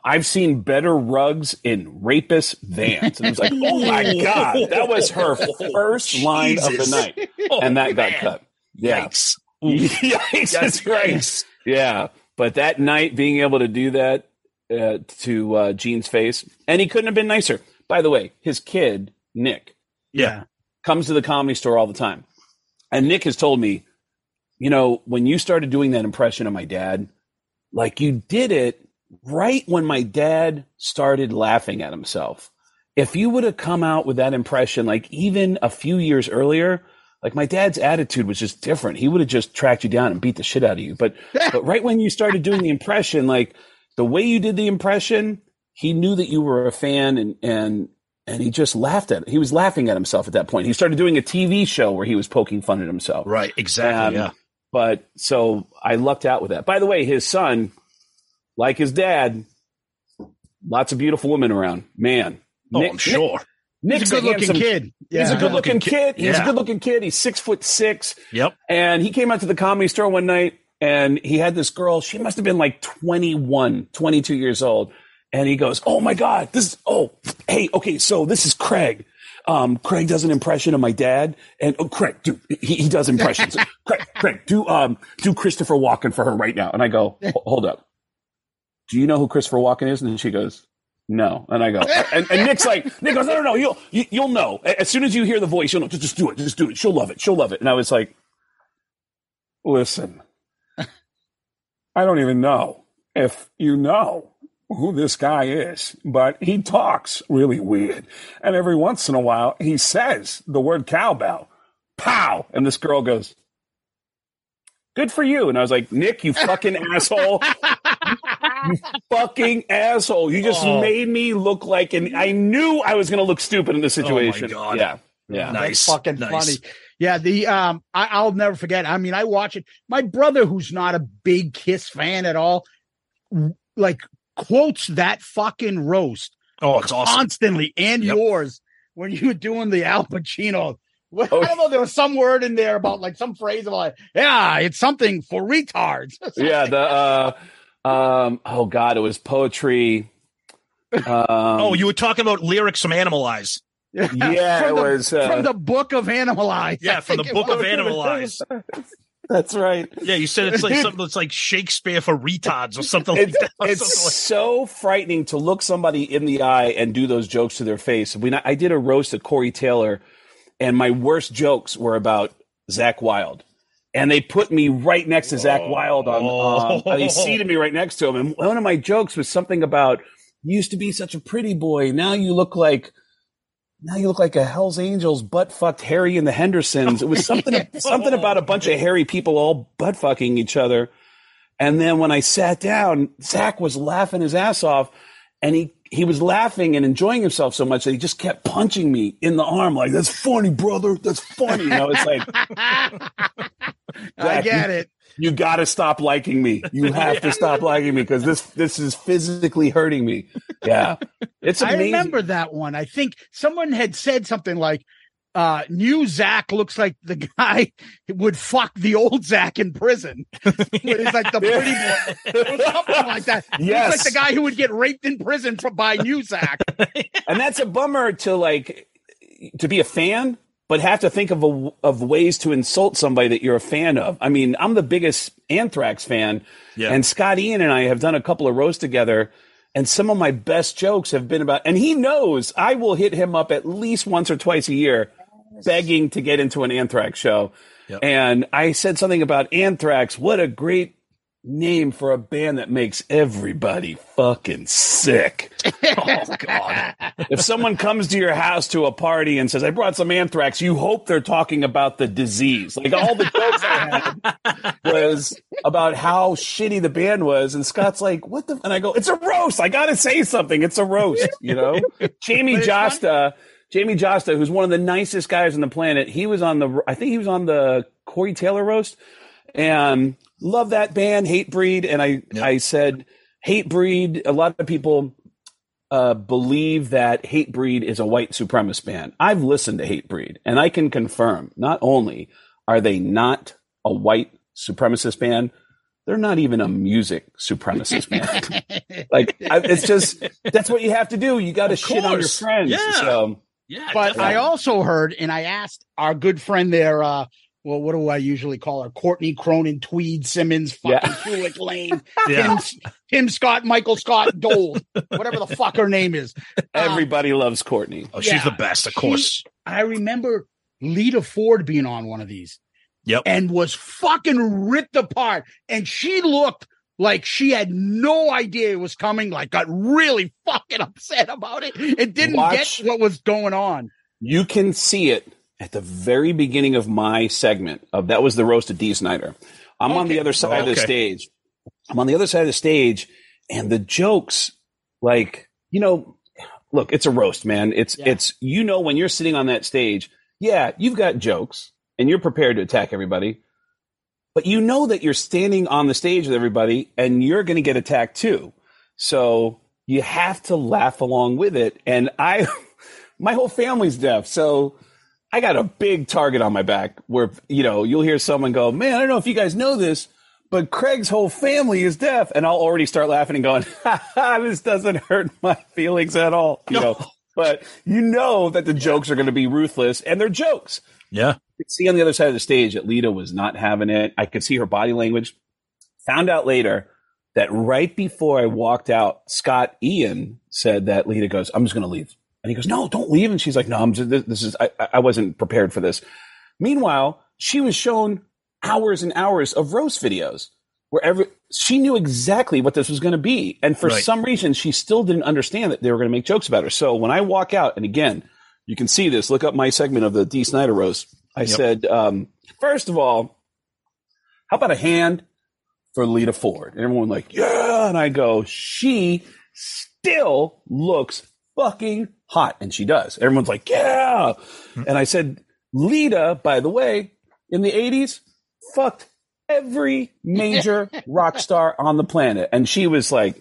I've seen better rugs in rapist vans. And it was like, oh my God, that was her first line of the night. Oh, and that got man. cut. Yeah. Yikes. Yikes, that's right. Yeah, but that night being able to do that uh, to uh, Gene's face, and he couldn't have been nicer. By the way, his kid Nick Yeah. comes to the comedy store all the time, and Nick has told me, you know, when you started doing that impression of my dad, like you did it right when my dad started laughing at himself. If you would have come out with that impression, like even a few years earlier, like my dad's attitude was just different. He would have just tracked you down and beat the shit out of you. But but right when you started doing the impression, like the way you did the impression, he knew that you were a fan and and and he just laughed at it. He was laughing at himself at that point. He started doing a TV show where he was poking fun at himself. Right. Exactly. Um, yeah. But so I lucked out with that. By the way, his son, like his dad, lots of beautiful women around. Man. Oh, Nick- I'm sure. Nick, He's a good looking kid. He's a good looking kid. He's a good looking kid. He's six foot six. Yep. And he came out to the comedy store one night and he had this girl. She must have been like 21, 22 years old. And he goes, Oh my God, this is, oh, hey, okay, so this is Craig. um, Craig does an impression of my dad, and oh, Craig, do he, he does impressions. Craig, Craig, do um, do Christopher Walken for her right now. And I go, hold up, do you know who Christopher Walken is? And she goes, no. And I go, and, and Nick's like, Nick goes, no, no, no, you'll you, you'll know as soon as you hear the voice, you'll know. Just, just do it, just do it. She'll love it. She'll love it. And I was like, Listen, I don't even know if you know who this guy is, but he talks really weird. And every once in a while, he says the word cowbell. pow. And this girl goes, good for you. And I was like, Nick, you fucking asshole. you fucking asshole. You just Oh. made me look like, and I knew I was going to look stupid in this oh situation. God. Yeah. Yeah. Nice. That's fucking Nice. funny. Yeah, the um, I, I'll never forget. I mean, I watch it. My brother, who's not a big Kiss fan at all, like quotes that fucking roast Oh, it's awesome. constantly, and Yep. yours when you were doing the Al Pacino. Well, Oh. I don't know. There was some word in there about like some phrase of like, yeah, it's something for retards. Yeah. The, uh, um, oh God, it was poetry. Um, oh, you were talking about lyrics from Animalize. yeah, from it the, was, uh, from the book of Animalize. Yeah, I from the book of was. Animalize. that's right. Yeah, you said it's like something that's like Shakespeare for retards or something like It's, that. it's something like- so frightening to look somebody in the eye and do those jokes to their face. When I, I did a roast at Corey Taylor, and my worst jokes were about Zakk Wylde. And they put me right next to Zakk Wylde on. Um, they seated me right next to him, and one of my jokes was something about you used to be such a pretty boy. Now you look like now you look like a Hell's Angels butt fucked Harry and the Hendersons. It was something something about a bunch of hairy people all butt fucking each other. And then when I sat down, Zakk was laughing his ass off, and he he was laughing and enjoying himself so much that he just kept punching me in the arm, like "That's funny, brother. That's funny." You know, it's like I get it. You got to stop liking me. You have to stop liking me because this this is physically hurting me. Yeah, it's I remember that one. I think someone had said something like, uh, new Zakk looks like the guy would fuck the old Zakk in prison. it's like the pretty boy. Or something like that. Yes. like the guy who would get raped in prison for, by new Zakk. and that's a bummer to like to be a fan but have to think of a, of ways to insult somebody that you're a fan of i mean i'm the biggest anthrax fan Yeah. and scott ian and i have done a couple of rows together and some of my best jokes have been about and he knows i will hit him up at least once or twice a year begging to get into an anthrax show Yep. and i said something about anthrax what a great name for a band that makes everybody fucking sick oh God. if someone comes to your house to a party and says, I brought some anthrax, you hope they're talking about the disease. Like all the jokes I had was about how shitty the band was. And Scott's like, what the? And I go, it's a roast. I got to say something. It's a roast, you know? Jamey Jasta, Jamey Jasta, who's one of the nicest guys on the planet, he was on the, I think he was on the Corey Taylor roast and love that band, Hatebreed. And I, I said, Hatebreed, a lot of people uh, believe that Hatebreed is a white supremacist band. I've listened to Hatebreed, and I can confirm not only are they not a white supremacist band, they're not even a music supremacist band. like I, it's just that's what you have to do. You got to shit on your friends. Yeah. So Yeah, But definitely. I also heard, and I asked our good friend there, uh, well, what do I usually call her? Courtney Cronin, Tweed Simmons, fucking Yeah. Kulik Lane, Yeah. Tim, Tim Scott, Michael Scott Dole, whatever the fuck her name is. everybody loves Courtney. oh, she's yeah, the best, of she- course. I remember Lita Ford being on one of these Yep. and was fucking ripped apart. And she looked like she had no idea it was coming, like got really fucking upset about it It didn't Watch- get what was going on. You can see it at the very beginning of my segment of that was the roast of Dee Snider. I'm on the other side of the stage. I'm on the other side of the stage, and the jokes, like you know, look, it's a roast, man. It's Yeah. it's you know when you're sitting on that stage, yeah, you've got jokes and you're prepared to attack everybody, but you know that you're standing on the stage with everybody and you're going to get attacked too. So you have to laugh along with it. And I, my whole family's deaf, so I got a big target on my back where, you know, you'll hear someone go, man, I don't know if you guys know this, but Craig's whole family is deaf. And I'll already start laughing and going, ha, ha, this doesn't hurt my feelings at all. You know, but you know that the jokes are going to be ruthless, and they're jokes. Yeah. I could see on the other side of the stage that Lita was not having it. I could see her body language. Found out later that right before I walked out, Scott Ian said that Lita goes, "I'm just going to leave," and he goes, "No, don't leave." And she's like, "No, I'm just, this, this is I, I wasn't prepared for this." Meanwhile, she was shown hours and hours of roast videos where every she knew exactly what this was going to be, and for Right. some reason, she still didn't understand that they were going to make jokes about her. So when I walk out, and again, you can see this. Look up my segment of the Dee Snider roast. I Yep. said, um, first of all, how about a hand for Lita Ford? And everyone like, yeah. And I go, she still looks fucking hot. And she does. Everyone's like, yeah. And I said, Lita, by the way, in the 80s, fucked every major rock star on the planet. And she was like,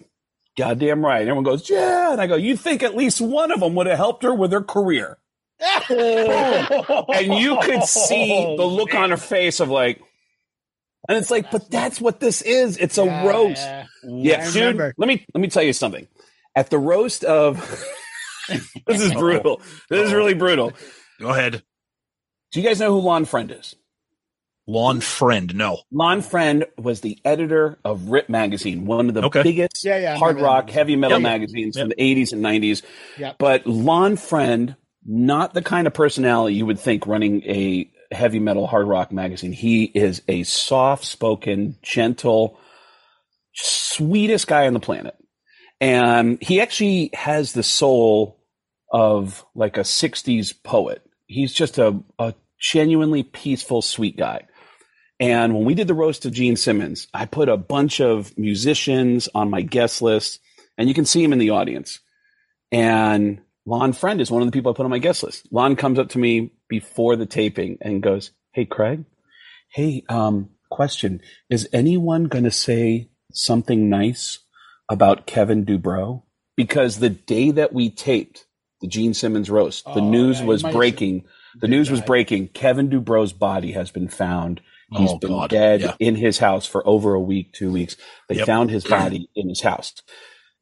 goddamn right. And everyone goes, yeah. And I go, you think at least one of them would have helped her with her career? and you could see the oh, look on her face of like, and it's like, but that's what this is. It's a roast. yeah. Yeah, dude. Let me let me tell you something. At the roast of, this is brutal. This is really brutal. Go ahead. Do you guys know who Lon Friend is? Lawn friend, no. Lon Friend was the editor of Rip magazine, one of the Okay. biggest Yeah, yeah, hard rock, that. heavy metal Yep. magazines from the 80s and 90s. Yep. But Lon Friend, not the kind of personality you would think running a heavy metal hard rock magazine. He is a soft spoken, gentle, sweetest guy on the planet. And he actually has the soul of like a 60s poet. He's just a, a genuinely peaceful, sweet guy. And when we did the roast of Gene Simmons, I put a bunch of musicians on my guest list, and you can see him in the audience. And Lon Friend is one of the people I put on my guest list. Lon comes up to me before the taping and goes, Hey, Craig, hey, um, question. Is anyone going to say something nice about Kevin DuBrow? Because the day that we taped the Gene Simmons roast, the Oh, news yeah, was breaking. The news was breaking. Kevin DuBrow's body has been found. He's Oh, been God. dead Yeah. in his house for over a week, two weeks. They Yep. found his body in his house.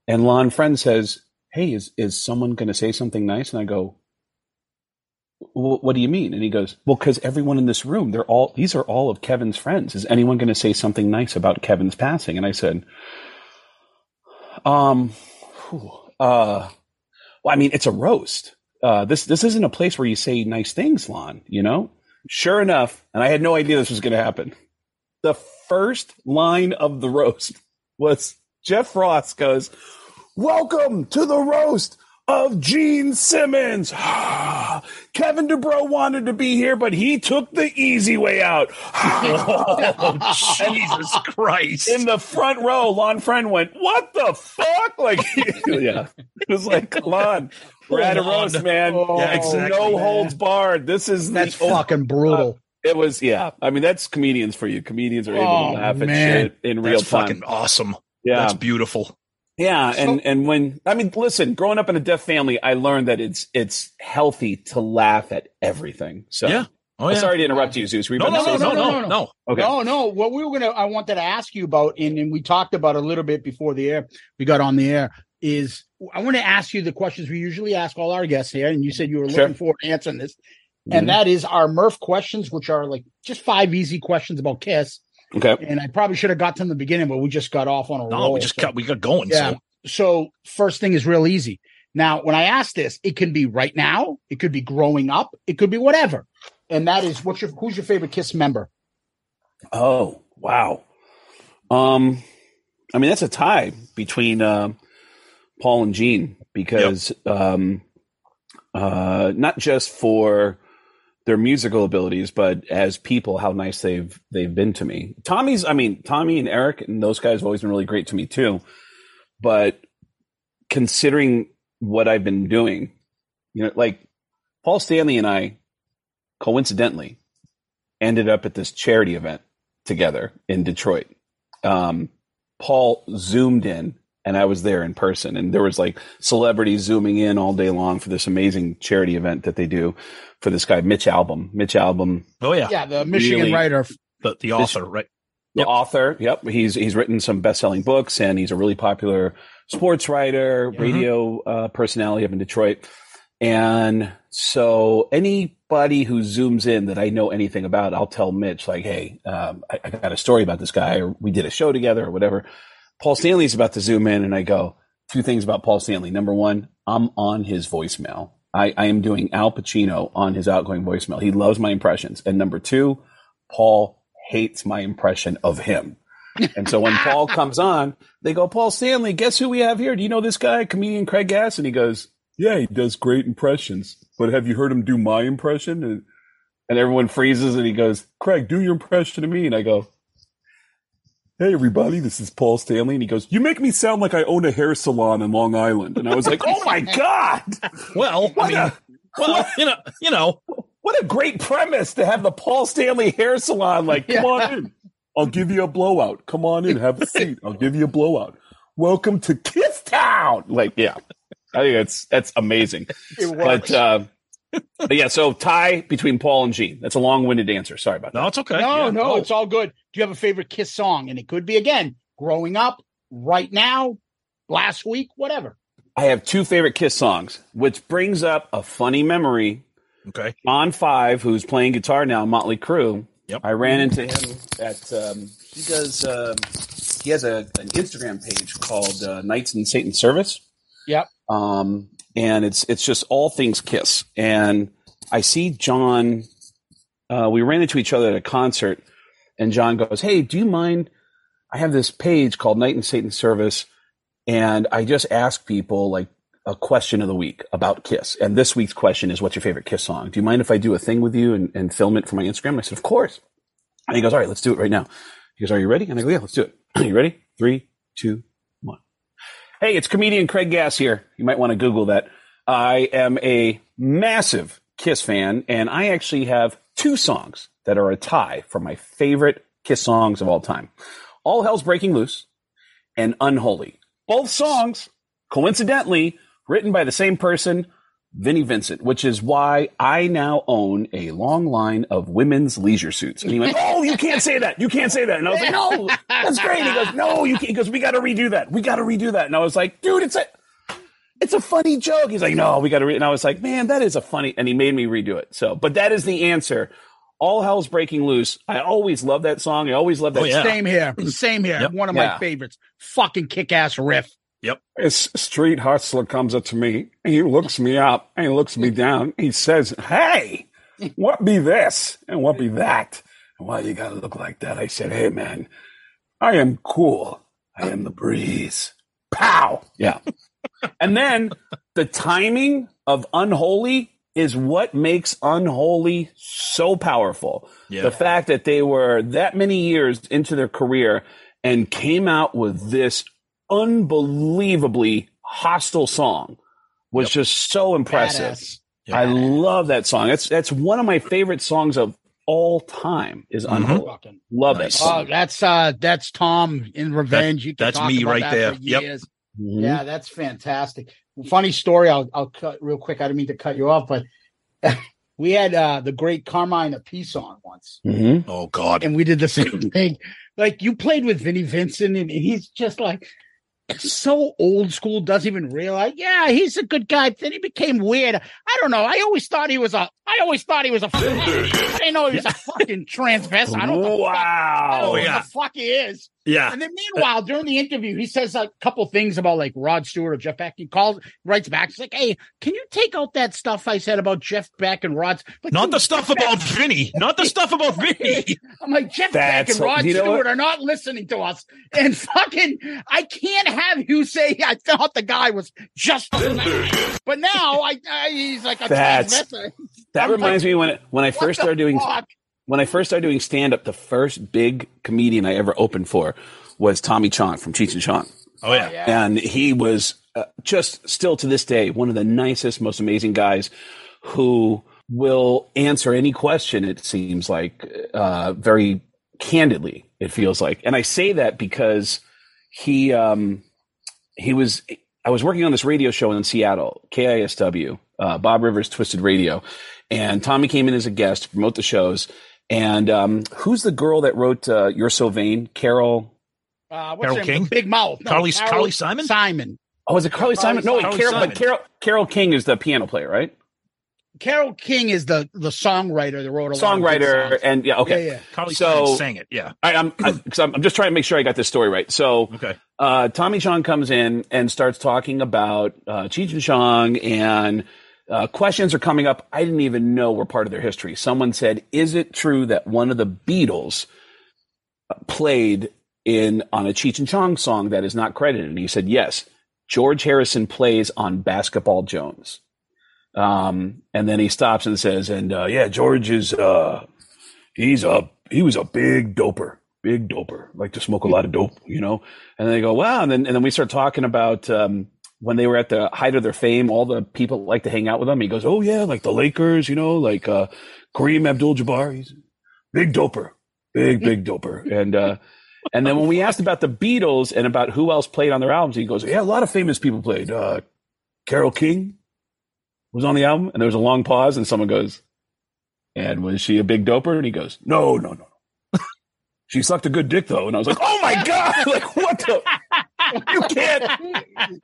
And Lon Friend says, Hey, is, is someone going to say something nice? And I go, What do you mean? And he goes, Well, because everyone in this room, they're all, these are all of Kevin's friends. Is anyone going to say something nice about Kevin's passing? And I said, Um, whew, uh, well, I mean, it's a roast. Uh, this this isn't a place where you say nice things, Lon. You know. Sure enough, and I had no idea this was going to happen. The first line of the roast was Jeff Ross goes, "Welcome to the roast of Gene Simmons. Kevin DuBrow wanted to be here, but he took the easy way out." Oh, Jesus Christ. In the front row, Lon Friend went, "What the fuck?" Like, yeah, it was like, Lon, we're at a roast, man. Oh, Yeah, exactly, no man. holds barred. This is That's the, fucking brutal. Uh, it was, yeah. I mean, that's comedians for you. Comedians are able Oh, to laugh at shit in real That's time. fucking awesome. yeah, That's beautiful. Yeah. And and when I mean, listen, growing up in a deaf family, I learned that it's it's healthy to laugh at everything. So, Yeah. Oh, yeah. sorry to interrupt you, Zeus. Were you No, no, no, say no, no, no. Okay. No, no. What we were gonna, I wanted to ask you about, and, and we talked about a little bit before the air. We got on the air. Is I want to ask you the questions we usually ask all our guests here, and you said you were Sure. looking forward to answering this, and Mhm. that is our Murph questions, which are like just five easy questions about Kiss. Okay. And I probably should have got to them in the beginning, but we just got off on a No, roll. we just so- got we got going. Yeah. So So first thing is real easy. Now, when I ask this, it can be right now, it could be growing up, it could be whatever. And that is what's your who's your favorite Kiss member? Oh wow. Um, I mean that's a tie between uh, Paul and Gene because um, uh, not just for their musical abilities, but as people, how nice they've they've been to me. Tommy's, I mean, Tommy and Eric and those guys have always been really great to me too. But considering what I've been doing, you know, like Paul Stanley and I coincidentally ended up at this charity event together in Detroit. Um, Paul zoomed in and I was there in person and there was like celebrities zooming in all day long for this amazing charity event that they do for this guy, Mitch Albom. Mitch Albom, Oh yeah. Yeah, the Michigan Really? writer. The the author, right? the author. Yep. He's, he's written some best selling books and he's a really popular sports writer, Mhm. radio uh, personality up in Detroit. And so anybody who zooms in that I know anything about, I'll tell Mitch, like, hey, um, I, I got a story about this guy, or we did a show together, or whatever. Paul Stanley's about to zoom in, and I go, two things about Paul Stanley. Number one, I'm on his voicemail. I, I am doing Al Pacino on his outgoing voicemail. He loves my impressions. And number two, Paul hates my impression of him. And so when Paul comes on, they go, Paul Stanley, guess who we have here? Do you know this guy, comedian Craig Gass? And he goes, Yeah, he does great impressions. But have you heard him do my impression? And, and everyone freezes and he goes, Craig, do your impression of me. And I go, Hey, everybody, this is Paul Stanley. And he goes, You make me sound like I own a hair salon in Long Island. And I was like, Oh my God. Well, I mean, well, you know, you know, what a great premise to have the Paul Stanley hair salon. Like, Come on in. I'll give you a blowout. Come on in, have a seat. I'll give you a blowout. Welcome to Kiss Town. like, yeah, I think that's that's amazing. It But uh, but yeah, so tie between Paul and Gene. That's a long-winded answer. Sorry about that. no, it's okay. no, Yeah. no, Oh, it's all good. Do you have a favorite Kiss song? And it could be again, growing up, right now, last week, whatever. I have two favorite Kiss songs, which brings up a funny memory. okay. John 5, who's playing guitar now, Motley Crue. Yep. I ran into him at. Um, he does. Um, he has a, an Instagram page called uh, Knights in Satan's Service. Yep. um, and it's it's just all things Kiss. And I see John. Uh, we ran into each other at a concert, and John goes, "Hey, do you mind? I have this page called Night in Satan Service, and I just ask people like a question of the week about Kiss. And this week's question is, "What's your favorite Kiss song? Do you mind if I do a thing with you and, and film it for my Instagram?" I said, "Of course." And he goes, "All right, let's do it right now." He goes, "Are you ready?" And I go, "Yeah, let's do it." Are you ready? Three, two. Hey, it's comedian Craig Gass here. You might want to Google that. I am a massive Kiss fan, and I actually have two songs that are a tie for my favorite Kiss songs of all time All Hell's Breaking Loose and Unholy. Both songs, coincidentally, written by the same person, Vinnie Vincent, which is why I now own a long line of women's leisure suits. And he went, Oh, you can't say that. You can't say that. And I was like, No, that's great. He goes, No, you can't. He goes, We got to redo that. We got to redo that. And I was like, Dude, it's a. It's a funny joke. He's like, no, we got to read. And I was like, man, that is a funny. And he made me redo it. So, but that is the answer. All hell's breaking loose. I always love that song. I always love that. Oh, yeah. Same here. Same here. Yep. One of Yeah. my favorites. Fucking kick ass riff. This street hustler comes up to me. He looks me up and he looks me down. He says, Hey, what be this and what be that? And why you gotta look like that? I said, Hey, man, I am cool. I am the breeze. Pow. Yeah. and then the timing of Unholy is what makes Unholy so powerful. Yeah. The fact that they were that many years into their career and came out with this unbelievably hostile song was just so impressive. Badass. Yeah. I love that song. That's that's one of my favorite songs of all time is Mhm. Unholy. Fucking- Love Nice. that Oh, that's uh that's Tom in Revenge. you can that's talk me about right that there. for Yep. years. Mhm. Yeah, that's fantastic. Funny story. I'll I'll cut real quick. I didn't mean to cut you off, but we had uh the great Carmine Appice on once, Mhm. Oh God. and we did the same thing. Like you played with Vinnie Vincent, and, and he's just like so old school. Doesn't even realize. Yeah, he's a good guy. Then he became weird. I don't know. I always thought he was a. I always thought he was a. I didn't know he was a fucking transvestite. I don't know. what the fuck- I don't know Wow. what oh, yeah. the fuck he is. Yeah. And then uh, meanwhile, during the interview, he says a couple things about like Rod Stewart or Jeff Beck. He calls, writes back. He's like, "Hey, can you take out that stuff I said about Jeff Beck and Rod? Like, Not the stuff Beck- about Vinny. Not the stuff about Vinny. I'm like Jeff Beck and Rod Stewart what? are not listening to us. And fucking, I can't have you say I thought the guy was just. but now I, I he's like a That's-. That I'm reminds like, me when when I first started doing fuck? When I first started doing stand up, the first big comedian I ever opened for was Tommy Chong from Cheech and Chong. Oh yeah. Yeah. And he was uh, just still to this day one of the nicest, most amazing guys who will answer any question, it seems like, uh, very candidly, it feels like. And I say that because he, um, he was, I was working on this radio show in Seattle, KISW, uh, Bob Rivers Twisted Radio. And Tommy came in as a guest to promote the shows. And um, who's the girl that wrote uh, You're So Vain? Carol. Uh, what's Carol? King? The Big Mouth. No, Carly- Carol Carly Simon? Simon. Oh, is it Carly Simon? No, wait, Carol, Simon. but Carol Carole King is the piano player, right? Carole King is the the songwriter that wrote a lot of Songwriter, and yeah, okay. Yeah, yeah. Carly so Simon sang it. Yeah. I, I'm, cause I'm I'm just trying to make sure I got this story right. So, Okay. uh, Tommy Chong comes in and starts talking about uh, Cheech and Chong, and uh, questions are coming up. I didn't even know were part of their history. Someone said, "Is it true that one of the Beatles uh, played in on a Cheech and Chong song that is not credited?" And he said, "Yes, George Harrison plays on Basketball Jones." Um, and then he stops and says, "And uh, yeah, George is uh, he's a he was a big doper, big doper, like to smoke a lot of dope, you know." And they go, "Wow!" And then and then we start talking about um, when they were at the height of their fame, all the people like to hang out with them. He goes, "Oh yeah, like the Lakers, you know, like uh, Kareem Abdul-Jabbar, he's a big doper, big big doper." And uh, and then when we asked about the Beatles and about who else played on their albums, he goes, "Yeah, a lot of famous people played. Uh, Carole King." was on the album, and there was a long pause, and someone goes, "And was she a big doper?" And he goes, "No, no, no. she sucked a good dick, though." And I was like, "Oh my god! Like what the? You can't,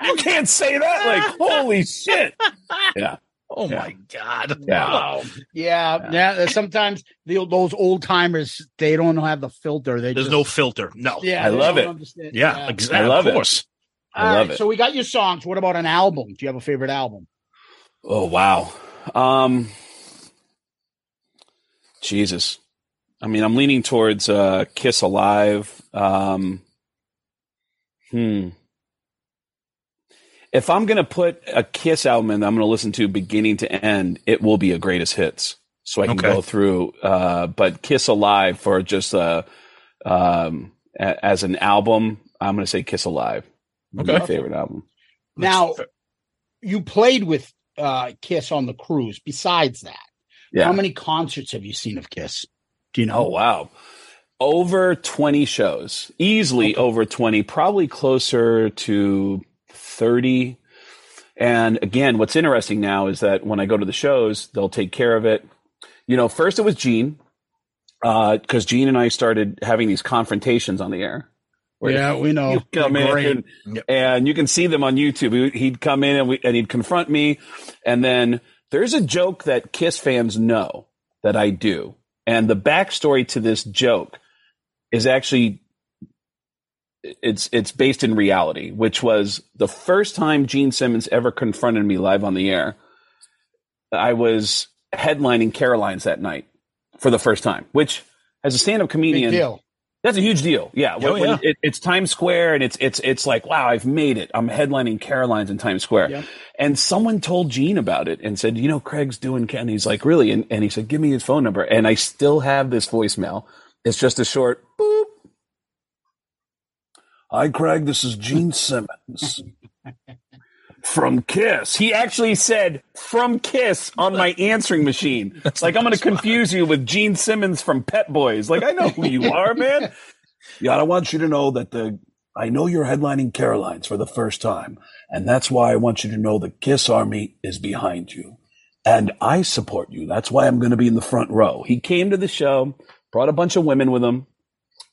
you can't say that! Like holy shit!" Yeah. Oh Yeah. my God. Yeah. Wow. Yeah, yeah. Sometimes the, those old timers they don't have the filter. They There's just, no filter. No. Yeah, I love it. understand. Yeah. Exactly. I love of it. course. I All love right, it. So we got your songs. What about an album? Do you have a favorite album? Oh wow. Um Jesus. I mean, I'm leaning towards uh Kiss Alive. Um Hmm. If I'm going to put a Kiss album in that I'm going to listen to beginning to end, it will be a greatest hits. So I can Okay. go through uh but Kiss Alive for just uh um a- as an album, I'm going to say Kiss Alive. Okay. My favorite album. Now, you played with uh, Kiss on the cruise. Besides that, Yeah. how many concerts have you seen of Kiss? Do you know? Oh wow. Over 20 shows. Easily over 20, probably closer to 30. And again, what's interesting now is that when I go to the shows, they'll take care of it. You know, first it was Gene, uh, because Gene and I started having these confrontations on the air. Yeah, we know. Come in and, and you can see them on YouTube. He- He'd come in and, we, and he'd confront me. And then there's a joke that Kiss fans know that I do. And the backstory to this joke is actually it's it's based in reality, which was the first time Gene Simmons ever confronted me live on the air. I was headlining Caroline's that night for the first time, which as a stand-up comedian, deal. that's a huge deal. Yeah, Oh, when, when yeah. It, it's Times Square, and it's it's it's like, wow, I've made it. I'm headlining Caroline's in Times Square. Yep. And someone told Gene about it and said, you know, Craig's doing. Ken. He's like, really? And, and he said, give me his phone number. And I still have this voicemail. It's just a short boop. Hi, Craig. This is Gene Simmons from Kiss. He actually said from Kiss on my answering machine. It's like I'm going to confuse you with Gene Simmons from Pep Boys. Like I know who you are, man. Yeah, I want you to know that the I know you're headlining Caroline's for the first time, and that's why I want you to know the Kiss Army is behind you. And I support you. That's why I'm going to be in the front row. He came to the show, brought a bunch of women with him,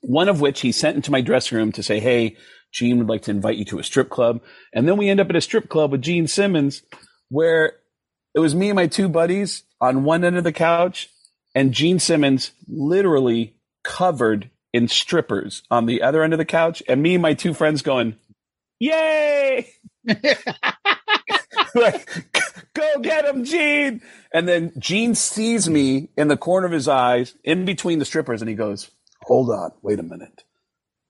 one of which he sent into my dressing room to say, Hey, Gene would like to invite you to a strip club. And then we end up at a strip club with Gene Simmons, where it was me and my two buddies on one end of the couch, and Gene Simmons literally covered in strippers on the other end of the couch, and me and my two friends going, Yay! like, go get him, Gene. And then Gene sees me in the corner of his eyes, in between the strippers, and he goes, Hold on, wait a minute.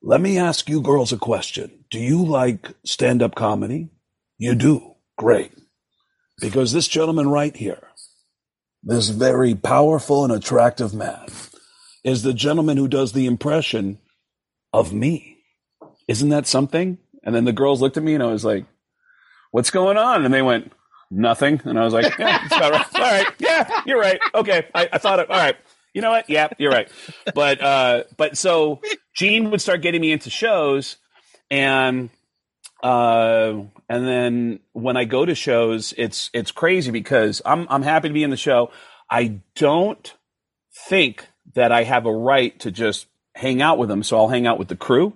Let me ask you girls a question. Do you like stand up comedy? You do. Great. Because this gentleman right here, this very powerful and attractive man, is the gentleman who does the impression of me. Isn't that something? And then the girls looked at me and I was like, What's going on? And they went, Nothing. And I was like, Yeah, right. All right. Yeah, you're right. Okay. I, I thought, it, all right. You know what? Yeah, you're right. But, uh, but so Gene would start getting me into shows and, uh, and then when I go to shows, it's, it's crazy because I'm, I'm happy to be in the show. I don't think that I have a right to just hang out with them. So I'll hang out with the crew.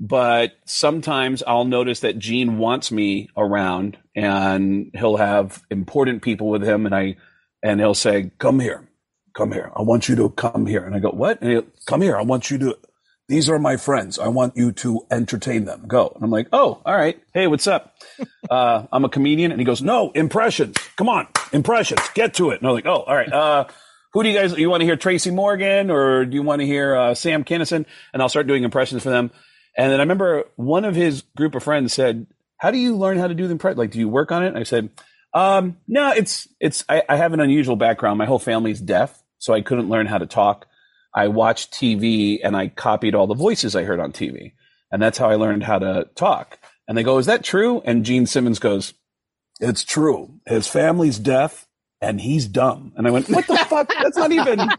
But sometimes I'll notice that Gene wants me around and he'll have important people with him and I and he'll say, Come here, come here. I want you to come here. And I go, What? And he'll come here. I want you to these are my friends. I want you to entertain them. Go. And I'm like, Oh, all right. Hey, what's up? uh, I'm a comedian. And he goes, No, impressions. Come on, impressions. Get to it. And I'm like, Oh, all right. Uh who do you guys, you want to hear Tracy Morgan or do you want to hear uh, Sam Kinison? And I'll start doing impressions for them. And then I remember one of his group of friends said, how do you learn how to do the impression? Like, do you work on it? And I said, um, no, it's, it's, I, I have an unusual background. My whole family's deaf, so I couldn't learn how to talk. I watched TV and I copied all the voices I heard on TV. And that's how I learned how to talk. And they go, is that true? And Gene Simmons goes, it's true. His family's deaf and he's dumb. And I went, what the fuck? That's not even.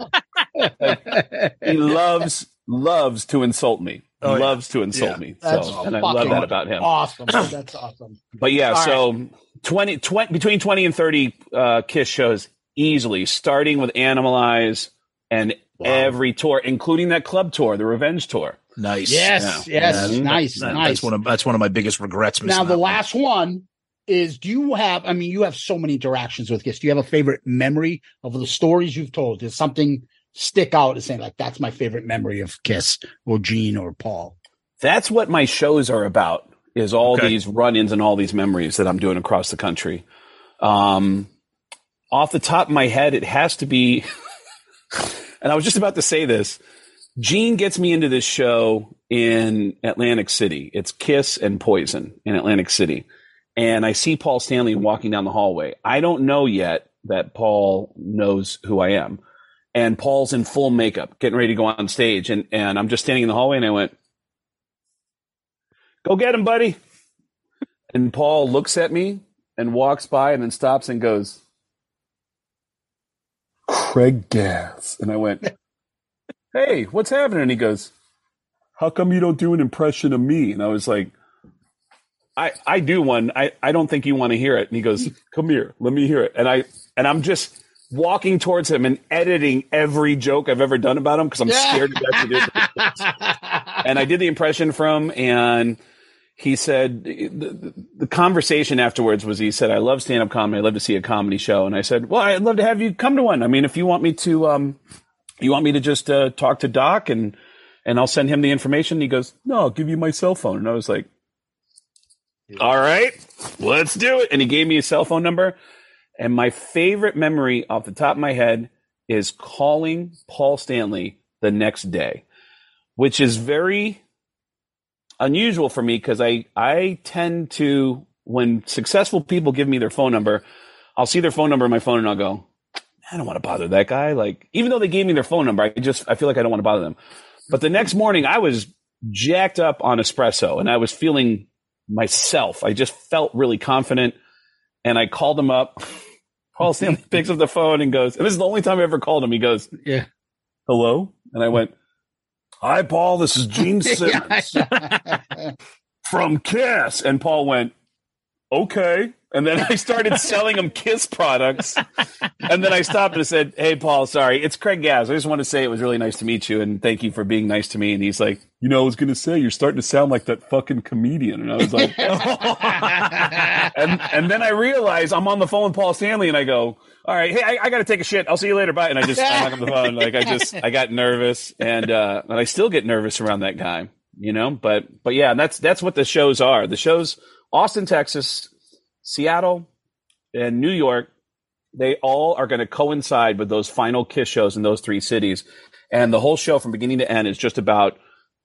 he loves, loves to insult me. Oh, yeah. loves to insult Yeah. me. That's So, and I love that about him. Awesome. That's awesome. But yeah, All so 20, 20 between 20 and 30 uh, Kiss shows easily, starting with Animalize and every tour, including that club tour, the Revenge tour. Nice. Yes, yes, nice, That- nice. That's one of that's one of my biggest regrets. Now the that one. last one is: Do you have? I mean, you have so many interactions with Kiss. Do you have a favorite memory of the stories you've told? Is something stick out as saying like that's my favorite memory of Kiss or Gene or Paul? That's what my shows are about is all Okay. these run-ins and all these memories that I'm doing across the country. Um, off the top of my head, it has to be, and I was just about to say this. Gene gets me into this show in Atlantic City. It's Kiss and Poison in Atlantic City. And I see Paul Stanley walking down the hallway. I don't know yet that Paul knows who I am. And Paul's in full makeup, getting ready to go on stage. And, and I'm just standing in the hallway and I went, Go get him, buddy. And Paul looks at me and walks by and then stops and goes, Craig Gass. And I went, Hey, what's happening? And he goes, How come you don't do an impression of me? And I was like, I, I do one. I, I don't think you want to hear it. And he goes, Come here, let me hear it. And I and I'm just walking towards him and editing every joke I've ever done about him because I'm scared to death to do it. and I did the impression from, and he said the, the, conversation afterwards was he said, "I love stand up comedy. I'd love to see a comedy show." And I said, "Well, I'd love to have you come to one. I mean, if you want me to, um, you want me to just uh, talk to Doc and and I'll send him the information." And he goes, "No, I'll give you my cell phone." And I was like, "All right, let's do it." And he gave me his cell phone number. And my favorite memory off the top of my head is calling Paul Stanley the next day, which is very unusual for me because I, I tend to, when successful people give me their phone number, I'll see their phone number on my phone and I'll go, I don't want to bother that guy. Like, even though they gave me their phone number, I just, I feel like I don't want to bother them. But the next morning I was jacked up on espresso and I was feeling myself. I just felt really confident and I called him up. Paul Stanley picks up the phone and goes, and this is the only time I ever called him. He goes, Yeah. hello? And I went, hi, Paul, this is Gene Simmons from Kiss. And Paul went, okay. And then I started selling him Kiss products. And then I stopped and said, Hey, Paul, sorry, it's Craig Gass. I just want to say it was really nice to meet you and thank you for being nice to me. And he's like, You know, I was going to say, you're starting to sound like that fucking comedian. And I was like, and, and then I realized I'm on the phone with Paul Stanley and I go, All right, hey, I, I got to take a shit. I'll see you later. Bye. And I just hung up the phone. Like I just, I got nervous and, uh, and I still get nervous around that guy, you know, but, but yeah, that's, that's what the shows are. The shows, Austin, Texas, Seattle, and New York, they all are going to coincide with those final Kiss shows in those three cities. And the whole show from beginning to end is just about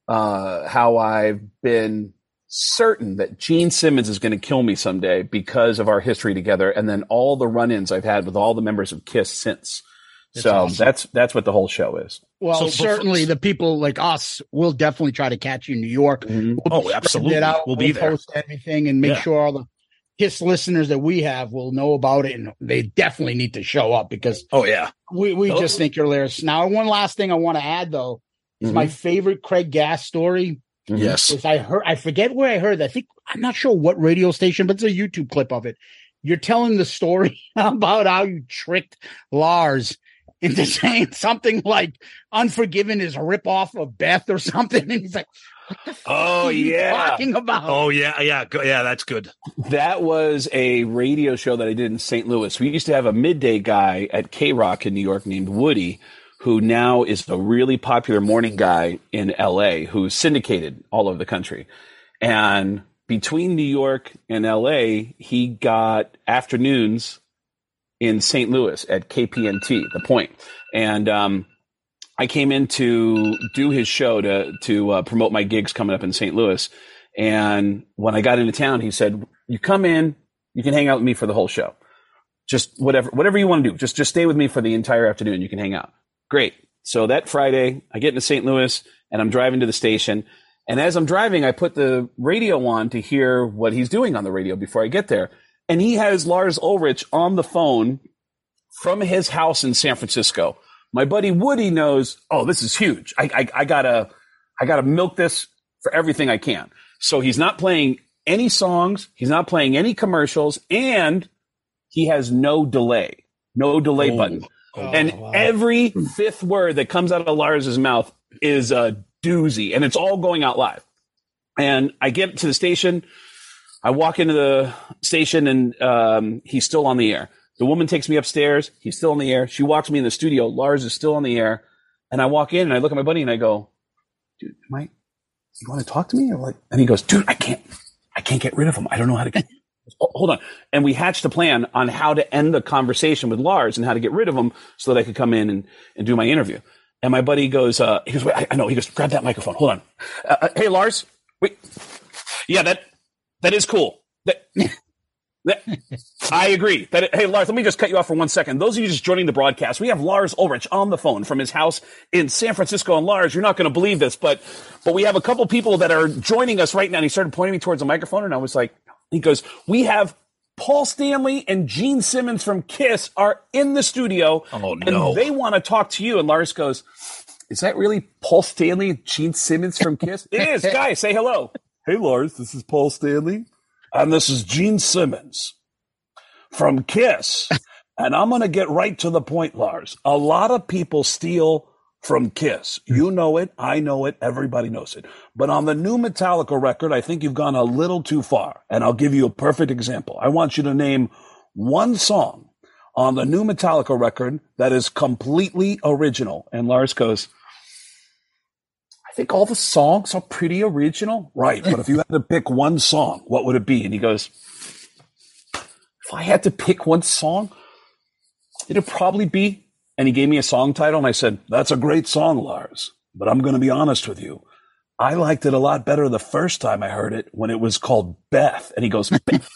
uh, how I've been certain that Gene Simmons is going to kill me someday because of our history together, and then all the run-ins I've had with all the members of Kiss since. That's so awesome. that's that's what the whole show is. Well, So before- certainly the people like us will definitely try to catch you in New York. We'll Oh, spread absolutely. it out. We'll be there. Post everything and make Yeah. sure all the Kiss listeners that we have will know about it, and they definitely need to show up because Oh yeah. we, we Oh. just think you're hilarious. Now, one last thing I want to add though is my mm-hmm. favorite Craig Gass story. Mm-hmm. Yes. Is I heard I forget where I heard that. I think I'm not sure what radio station, but it's a YouTube clip of it. You're telling the story about how you tricked Lars into saying something like Unforgiven is a ripoff of Beth or something. And he's like, what the fuck Oh yeah. talking about? Oh yeah, yeah, go, yeah. That's good. That was a radio show that I did in St. Louis. We used to have a midday guy at K Rock in New York named Woody, who now is a really popular morning guy in LA who's syndicated all over the country. And between New York and LA, he got afternoons in St. Louis at KPNT, the. And um, I came in to do his show to to uh, promote my gigs coming up in St. Louis. And when I got into town, he said, "You come in, you can hang out with me for the whole show. Just whatever whatever you want to do. Just just stay with me for the entire afternoon. You can hang out." Great. So that Friday, I get into St. Louis and I'm driving to the station. And as I'm driving, I put the radio on to hear what he's doing on the radio before I get there. And he has Lars Ulrich on the phone from his house in San Francisco. My buddy Woody knows, oh, this is huge. I, I, I gotta, I gotta milk this for everything I can. So he's not playing any songs. He's not playing any commercials and he has no delay, no delay button. and every fifth word that comes out of Lars's mouth is a doozy and it's all going out live. And I get to the station. I walk into the station and um, he's still on the air. The woman takes me upstairs. He's still on the air. She walks me in the studio. Lars is still on the air. And I walk in and I look at my buddy and I go, dude, am I, you want to talk to me? Or like, and he goes, dude, I can't, I can't get rid of him. I don't know how to get, Oh, hold on. And we hatched a plan on how to end the conversation with Lars and how to get rid of him so that I could come in and, and do my interview. And my buddy goes, uh, he goes, wait, I, I know. He goes, grab that microphone. Hold on. Uh, uh, hey, Lars. Wait. Yeah, that, that is cool. That, I agree. That hey Lars, let me just cut you off for one second. Those of you just joining the broadcast, we have Lars Ulrich on the phone from his house in San Francisco. And Lars, you're not going to believe this, but but we have a couple people that are joining us right now. And he started pointing me towards the microphone, and I was like, he goes, we have Paul Stanley and Gene Simmons from Kiss are in the studio, Oh, and no. they want to talk to you. And Lars goes, is that really Paul Stanley and Gene Simmons from Kiss? it is. Guys, say hello. Hey, Lars, this is Paul Stanley. And this is Gene Simmons from Kiss. and I'm going to get right to the point, Lars. A lot of people steal from Kiss. You mm. know it. I know it. Everybody knows it. But on the new Metallica record, I think you've gone a little too far. And I'll give you a perfect example. I want you to name one song on the new Metallica record that is completely original. And Lars goes, think all the songs are pretty original. Right. But if you had to pick one song, what would it be? And he goes, if I had to pick one song, it'd probably be, and he gave me a song title and I said, that's a great song, Lars. But I'm going to be honest with you. I liked it a lot better the first time I heard it when it was called Beth. And he goes, Beth?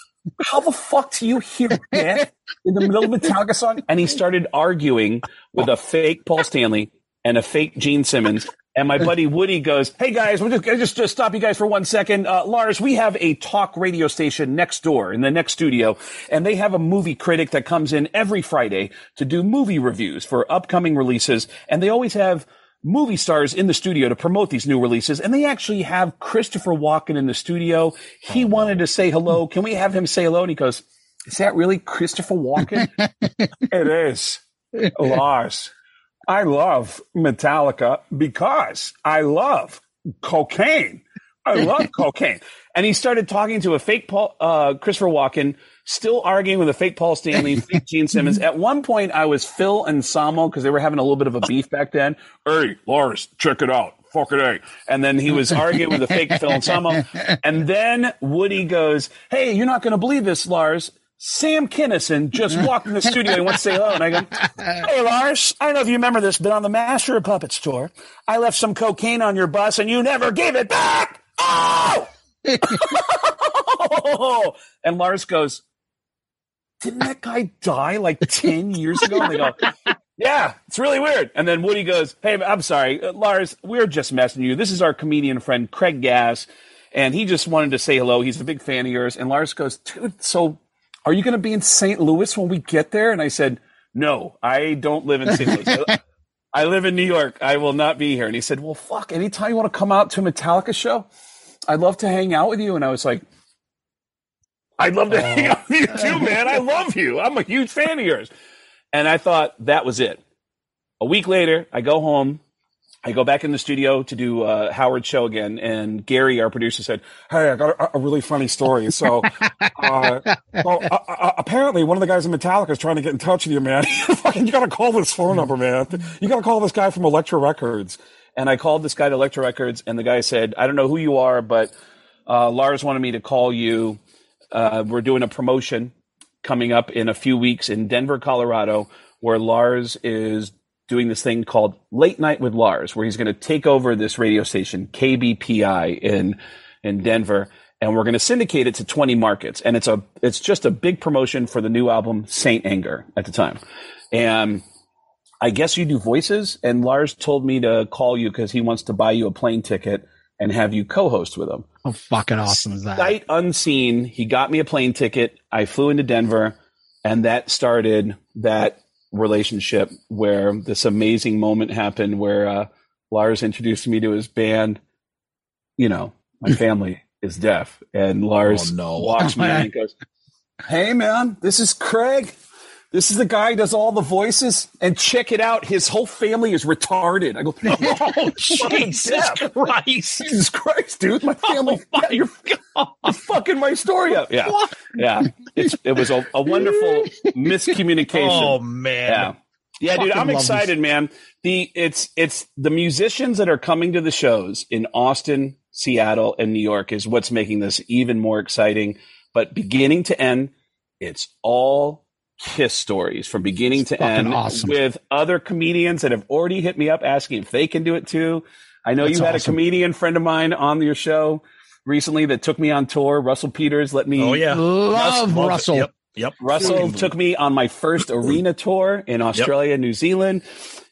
How the fuck do you hear Beth in the middle of a Metallica song? And he started arguing with a fake Paul Stanley and a fake Gene Simmons. And my buddy Woody goes, "Hey guys, we're just just, just stop you guys for one second. Uh, Lars, we have a talk radio station next door in the next studio, and they have a movie critic that comes in every Friday to do movie reviews for upcoming releases, and they always have." Movie stars in the studio to promote these new releases, and they actually have Christopher Walken in the studio. He wanted to say hello. Can we have him say hello? And he goes, "Is that really Christopher Walken?" it is, Lars. I love Metallica because I love cocaine. I love cocaine. And he started talking to a fake Paul, uh, Christopher Walken, still arguing with a fake Paul Stanley, fake Gene Simmons. At one point, I was Phil Anselmo because they were having a little bit of a beef back then. Hey, Lars, check it out. Fuck it, A. And then he was arguing with a fake Phil Anselmo. And then Woody goes, Hey, you're not going to believe this, Lars. Sam Kinison just walked in the studio and wants to say hello. And I go, Hey, Lars, I don't know if you remember this, but on the Master of Puppets tour, I left some cocaine on your bus and you never gave it back. Oh! and Lars goes, Didn't that guy die like 10 years ago? And they go, Yeah, it's really weird. And then Woody goes, Hey, I'm sorry, uh, Lars, we're just messing you. This is our comedian friend, Craig Gass. And he just wanted to say hello. He's a big fan of yours. And Lars goes, Dude, so are you going to be in St. Louis when we get there? And I said, No, I don't live in St. Louis. I- live in New York. I will not be here. And he said, Well, fuck, anytime you want to come out to a Metallica show, I'd love to hang out with you. And I was like, I'd love to hang out with you too, man. I love you. I'm a huge fan of yours. And I thought that was it. a week later, I go home. I go back in the studio to do uh, Howard's show again, and Gary, our producer, said, Hey, I got a, a really funny story. So, uh, well, uh, uh, apparently, one of the guys in Metallica is trying to get in touch with you, man. Fucking, you got to call this phone number, man. You got to call this guy from Elektra Records. and I called this guy to Elektra Records, and the guy said, "I don't know who you are, but uh, Lars wanted me to call you. Uh, we're doing a promotion coming up in a few weeks in Denver, Colorado, where Lars is doing this thing called Late Night with Lars, where he's going to take over this radio station, KBPI in in Denver." And we're going to syndicate it to 20 markets, and it's a it's just a big promotion for the new album St. Anger at the time, and I guess you do voices. And Lars told me to call you because he wants to buy you a plane ticket and have you co-host with him. How fucking awesome is that? Sight unseen, he got me a plane ticket. I flew into Denver, and that started that relationship where this amazing moment happened where uh, Lars introduced me to his band. You know, my family is deaf, and Lars Oh, no. walks me and goes, "Hey, man, this is Craig." This is the guy who does all the voices, and check it out. His whole family is retarded. I go, Oh, oh Jesus. Christ. Jesus Christ, dude! My family, Oh, yeah, you're, you're fucking my story up. Yeah, yeah. It's it was a, a wonderful miscommunication. Oh, man. Yeah, yeah, dude. I'm excited, these- man. The it's it's the musicians that are coming to the shows in Austin, Seattle, and New York is what's making this even more exciting. But beginning to end, it's all Kiss stories from beginning to end awesome. with other comedians that have already hit me up asking if they can do it too. I know That's you had awesome. a comedian friend of mine on your show recently that took me on tour. Russell Peters let me. Oh, yeah. Love Love. Russell. Yep. Yep. Russell took me on my first arena tour in Australia, New Zealand,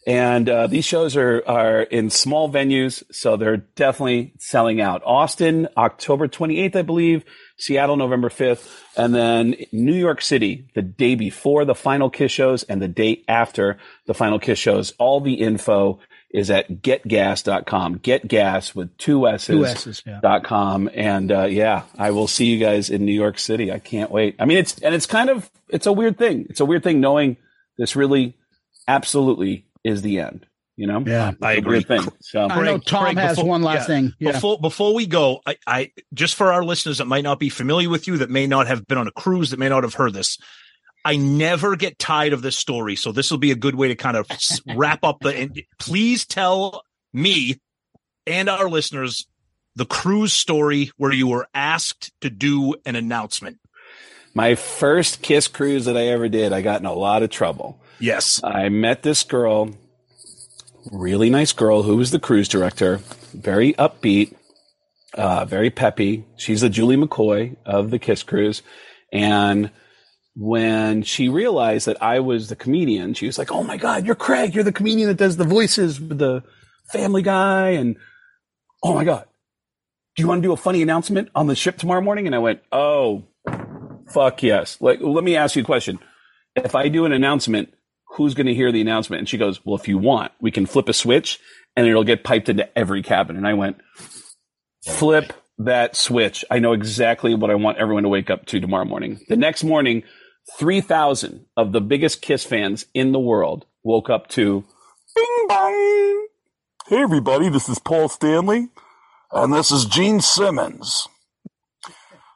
and uh, these shows are are in small venues, so they're definitely selling out. Austin, October 28th, I believe. Seattle, November 5th, and then New York City, the day before the final Kiss shows and the day after the final Kiss shows. All the info is at getgass.com. Get gas with two S's. Two S's, yeah. Dot com and uh, yeah, I will see you guys in New York City. I can't wait. I mean, it's and it's kind of it's a weird thing. It's a weird thing knowing this really absolutely is the end. You know, Yeah. It's I a agree. weird thing. So I know Tom has one last thing. Yeah. Before before we go, I, I just for our listeners that might not be familiar with you, that may not have been on a cruise, that may not have heard this. I never get tired of this story, so this will be a good way to kind of wrap up the. And please tell me and our listeners the cruise story where you were asked to do an announcement. my first Kiss cruise that I ever did, I got in a lot of trouble. Yes, I met this girl, really nice girl who was the cruise director, very upbeat, uh, very peppy. She's the Julie McCoy of the Kiss Cruise. And when she realized that I was the comedian, she was like, Oh my God, you're Craig. You're the comedian that does the voices with the family guy. And oh my God, do you want to do a funny announcement on the ship tomorrow morning? And I went, Oh, fuck yes. Like, let me ask you a question. If I do an announcement, who's going to hear the announcement? And she goes, Well, if you want, we can flip a switch and it'll get piped into every cabin. And I went, Flip that switch. I know exactly what I want everyone to wake up to tomorrow morning. The next morning, 3,000 of the biggest Kiss fans in the world woke up to Bing bong. Hey everybody, this is Paul Stanley, and this is Gene Simmons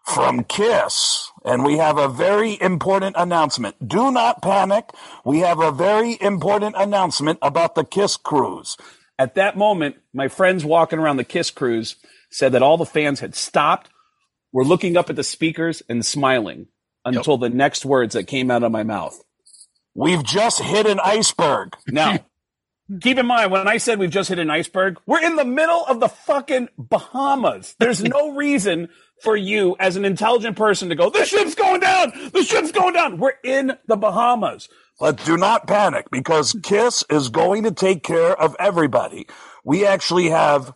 from Kiss. And we have a very important announcement. Do not panic. We have a very important announcement about the Kiss cruise. At that moment, my friends walking around the Kiss cruise said that all the fans had stopped, were looking up at the speakers and smiling until the next words that came out of my mouth. We've just hit an iceberg. Now, keep in mind, when I said we've just hit an iceberg, we're in the middle of the fucking Bahamas. There's no reason for you as an intelligent person to go, the ship's going down! The ship's going down! We're in the Bahamas. But do not panic because Kiss is going to take care of everybody. We actually have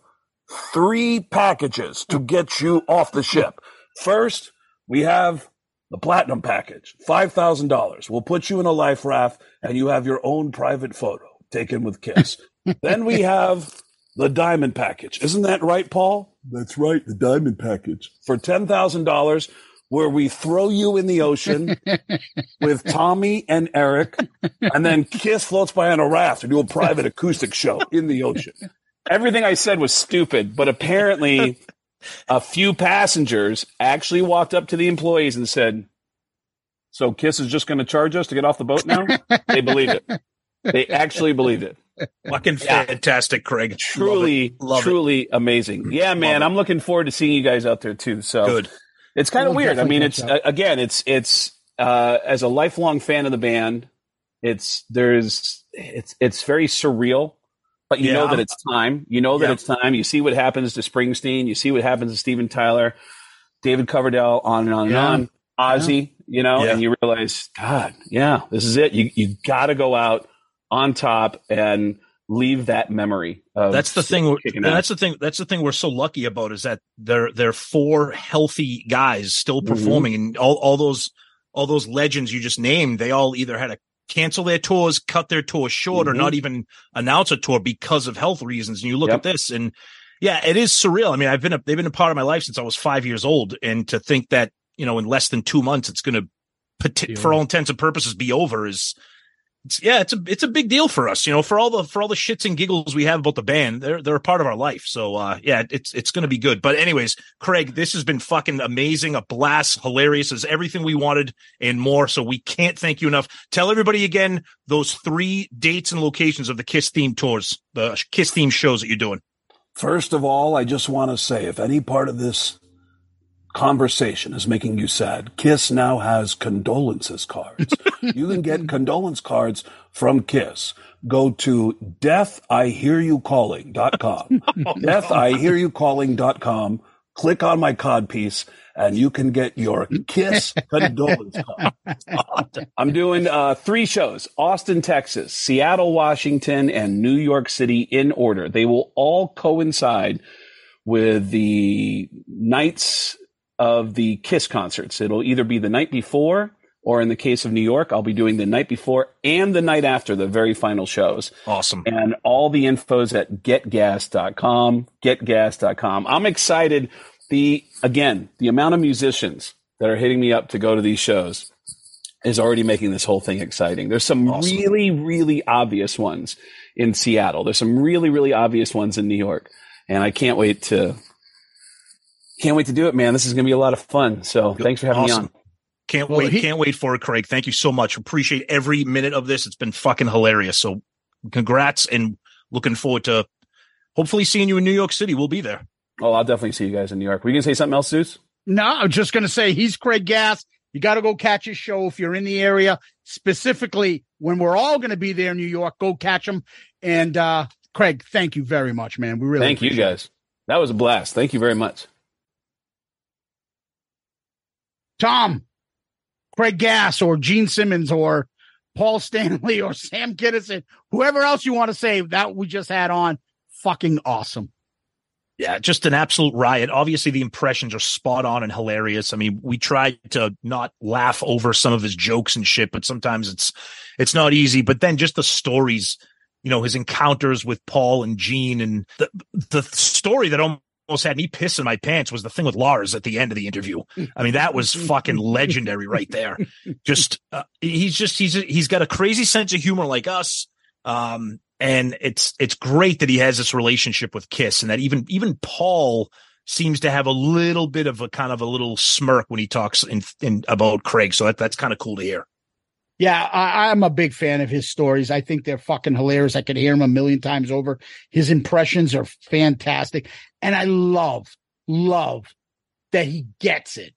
three packages to get you off the ship. First, we have the platinum package, $5,000. We'll put you in a life raft and you have your own private photo taken with Kiss. then we have the diamond package. Isn't that right, Paul? That's right, the diamond package. For $10,000, where we throw you in the ocean with Tommy and Eric, and then Kiss floats by on a raft and do a private acoustic show in the ocean. Everything I said was stupid, but apparently a few passengers actually walked up to the employees and said, So Kiss is just going to charge us to get off the boat now? they believed it. They actually believed it. Fucking Yeah. fantastic, Craig. Truly, Love it. Love it. truly amazing. Yeah, man, I'm looking forward to seeing you guys out there too. So Good. It's kind of We'll weird. I mean, it's up. uh, again, it's it's uh, as a lifelong fan of the band, it's there's it's it's very surreal, but you Yeah, know that it's time. You know that Yeah. it's time. You see what happens to Springsteen. You see what happens to Steven Tyler, David Coverdale, on and on Yeah. and on. Ozzy, you know, Yeah. and you realize, God, yeah, this is it. You you got to go out on top and leave that memory. Of that's the thing. kicking ass. That's the thing. That's the thing we're so lucky about is that they're they're four healthy guys still Mhm. performing, and all all those all those legends you just named, they all either had to cancel their tours, cut their tours short, or Mhm. not even announce a tour because of health reasons. And you look Yep. at this, and yeah, it is surreal. I mean, I've been a, they've been a part of my life since I was five years old, and to think that you know in less than two months it's going to, for all intents and purposes, be over is it's, yeah, it's a it's a big deal for us, you know, for all the for all the shits and giggles we have about the band. They're they're a part of our life. So uh yeah, it's it's going to be good. But anyways, Craig, this has been fucking amazing, a blast, hilarious, is everything we wanted and more. So we can't thank you enough. Tell everybody again those three dates and locations of the Kiss theme tours, the Kiss theme shows that you're doing. First of all, I just want to say if any part of this conversation is making you sad, Kiss now has condolences cards. you can get condolence cards from Kiss. Go to deathihearyoucalling.com. deathihearyoucalling.com. Click on my cod piece and you can get your Kiss condolence card. I'm doing uh, three shows Austin, Texas, Seattle, Washington, and New York City in order. They will all coincide with the nights of the Kiss concerts. It'll either be the night before, or in the case of New York, I'll be doing the night before and the night after the very final shows. Awesome. And all the info's at getgass.com, getgass.com. I'm excited. The, again, the amount of musicians that are hitting me up to go to these shows is already making this whole thing exciting. There's some Awesome. really, really obvious ones in Seattle. There's some really, really obvious ones in New York. And I can't wait to, can't wait to do it, man. This is going to be a lot of fun. So thanks for having Awesome. me on. Can't Well, wait, he- can't wait for it, Craig. Thank you so much. Appreciate every minute of this. It's been fucking hilarious. So congrats and looking forward to hopefully seeing you in New York City. We'll be there. Oh, I'll definitely see you guys in New York. Were you going to say something else, Zeus? No, I'm just going to say he's Craig Gass. You got to go catch his show if you're in the area. Specifically, when we're all going to be there in New York, go catch him. And uh Craig, thank you very much, man. We really Thank you appreciate it. guys. That was a blast. Thank you very much. Tom, Craig Gass, or Gene Simmons, or Paul Stanley, or Sam Kinison, whoever else you want to say that we just had on. Fucking awesome. Yeah, just an absolute riot. Obviously, the impressions are spot on and hilarious. I mean, we tried to not laugh over some of his jokes and shit, but sometimes it's it's not easy. But then just the stories, you know, his encounters with Paul and Gene, and the the story that almost had me pissing my pants was the thing with Lars at the end of the interview. I mean, that was fucking legendary right there. Just uh, he's just he's he's got a crazy sense of humor like us. Um, and it's it's great that he has this relationship with Kiss, and that even even Paul seems to have a little bit of a kind of a little smirk when he talks in, in about Craig. So that, that's kind of cool to hear. Yeah, I, I'm a big fan of his stories. I think they're fucking hilarious. I could hear him a million times over. His impressions are fantastic. And I love, love that he gets it.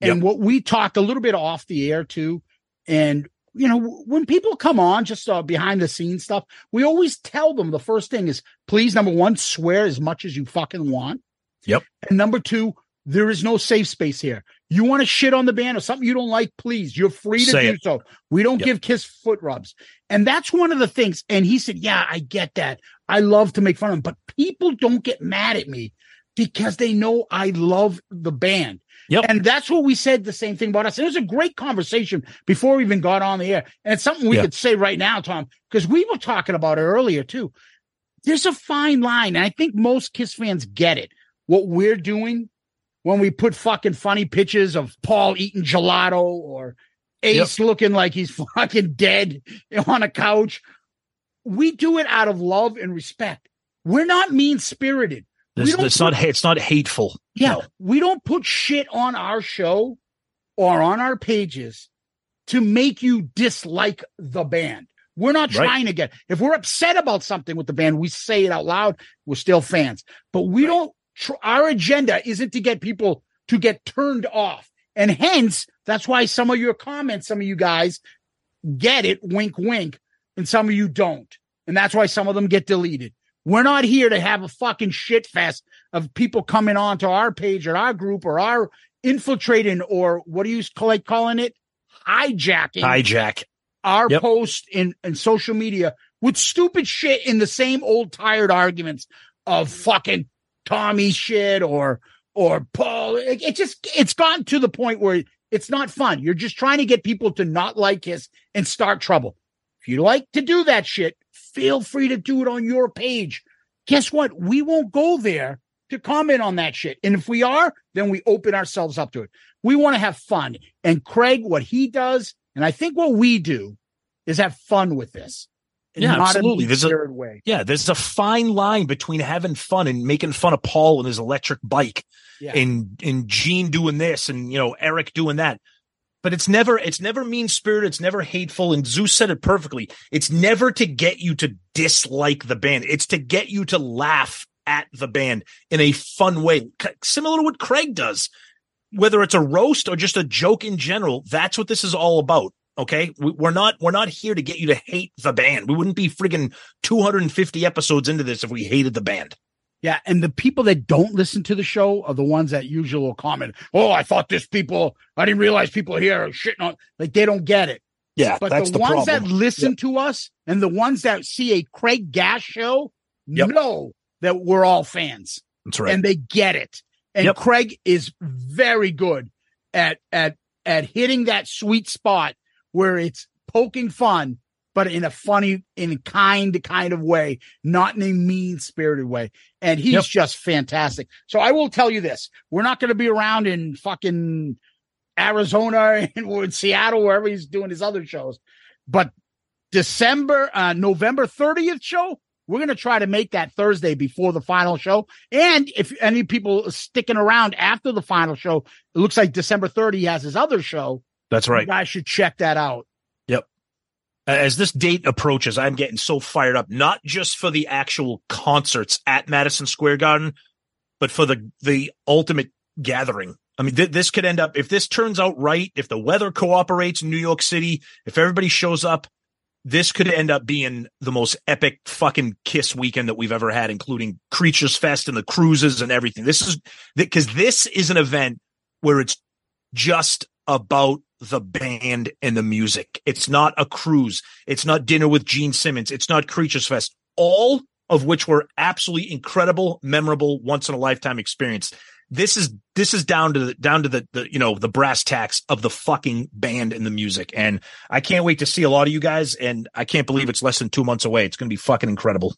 And what we talked a little bit off the air too. And, you know, when people come on just uh, behind the scenes stuff, we always tell them the first thing is please, number one, swear as much as you fucking want. Yep. And number two, there is no safe space here. You want to shit on the band or something you don't like, please, you're free to Say do it. so. We don't Yep. give Kiss foot rubs. And that's one of the things. And he said, Yeah, I get that. I love to make fun of him, but people don't get mad at me because they know I love the band. Yep. And that's what we said the same thing about us. And it was a great conversation before we even got on the air. And it's something we could say right now, Tom, because we were talking about it earlier too. There's a fine line. And I think most Kiss fans get it. What we're doing when we put fucking funny pictures of Paul eating gelato or Ace looking like he's fucking dead on a couch. We do it out of love and respect. We're not mean spirited. It's not it's not hateful. Yeah, No. we don't put shit on our show or on our pages to make you dislike the band. We're not Right. trying to get. If we're upset about something with the band, we say it out loud. We're still fans, but we don't. Tr- our agenda isn't to get people to get turned off, and hence that's why some of your comments, some of you guys get it, wink, wink, and some of you don't, and that's why some of them get deleted. We're not here to have a fucking shit fest of people coming onto our page or our group or our infiltrating or what do you like calling it? Hijacking Hijack. our Yep. post in, in social media with stupid shit in the same old tired arguments of fucking Tommy shit or or Paul. It, it just it's gotten to the point where it's not fun. You're just trying to get people to not like Kiss and start trouble. If you like to do that shit, feel free to do it on your page. Guess what? We won't go there to comment on that shit. And if we are, then we open ourselves up to it. We want to have fun. And Craig, what he does, and I think what we do is have fun with this. Yeah, absolutely. There's a way. yeah, there's a fine line between having fun and making fun of Paul and his electric bike, Yeah. and and Gene doing this, and you know Eric doing that. But it's never it's never mean spirited. It's never hateful. And Zeus said it perfectly. It's never to get you to dislike the band. It's to get you to laugh at the band in a fun way, similar to what Craig does. Whether it's a roast or just a joke in general, that's what this is all about. Okay, we, we're not we're not here to get you to hate the band. We wouldn't be friggin' 250 episodes into this if we hated the band. Yeah, and the people that don't listen to the show are the ones that usually will comment, "Oh, I thought this people, I didn't realize people here are shitting on." Like they don't get it. Yeah, but that's the, the ones problem. that listen to us and the ones that see a Craig Gass show know that we're all fans. That's right. and they get it. And Yep. Craig is very good at at at hitting that sweet spot where it's poking fun, but in a funny, in kind kind of way, not in a mean spirited way. And he's Yep. just fantastic. So I will tell you this: we're not going to be around in fucking Arizona and in Seattle, wherever he's doing his other shows. But December, uh, November 30th show, we're going to try to make that Thursday before the final show. And if any people are sticking around after the final show, it looks like December 30 he has his other show. That's You right. guys should check that out. Yep. As this date approaches, I'm getting so fired up, not just for the actual concerts at Madison Square Garden, but for the the ultimate gathering. I mean, th- this could end up if this turns out right, if the weather cooperates in New York City, if everybody shows up, this could end up being the most epic fucking kiss weekend that we've ever had, including Creatures Fest and the cruises and everything. This is because this is an event where it's just about the band and the music. It's not a cruise. It's not dinner with Gene Simmons. It's not Creatures Fest. All of which were absolutely incredible, memorable, once in a lifetime experience. This is this is down to the down to the, the you know the brass tacks of the fucking band and the music. And I can't wait to see a lot of you guys. And I can't believe it's less than two months away. It's going to be fucking incredible.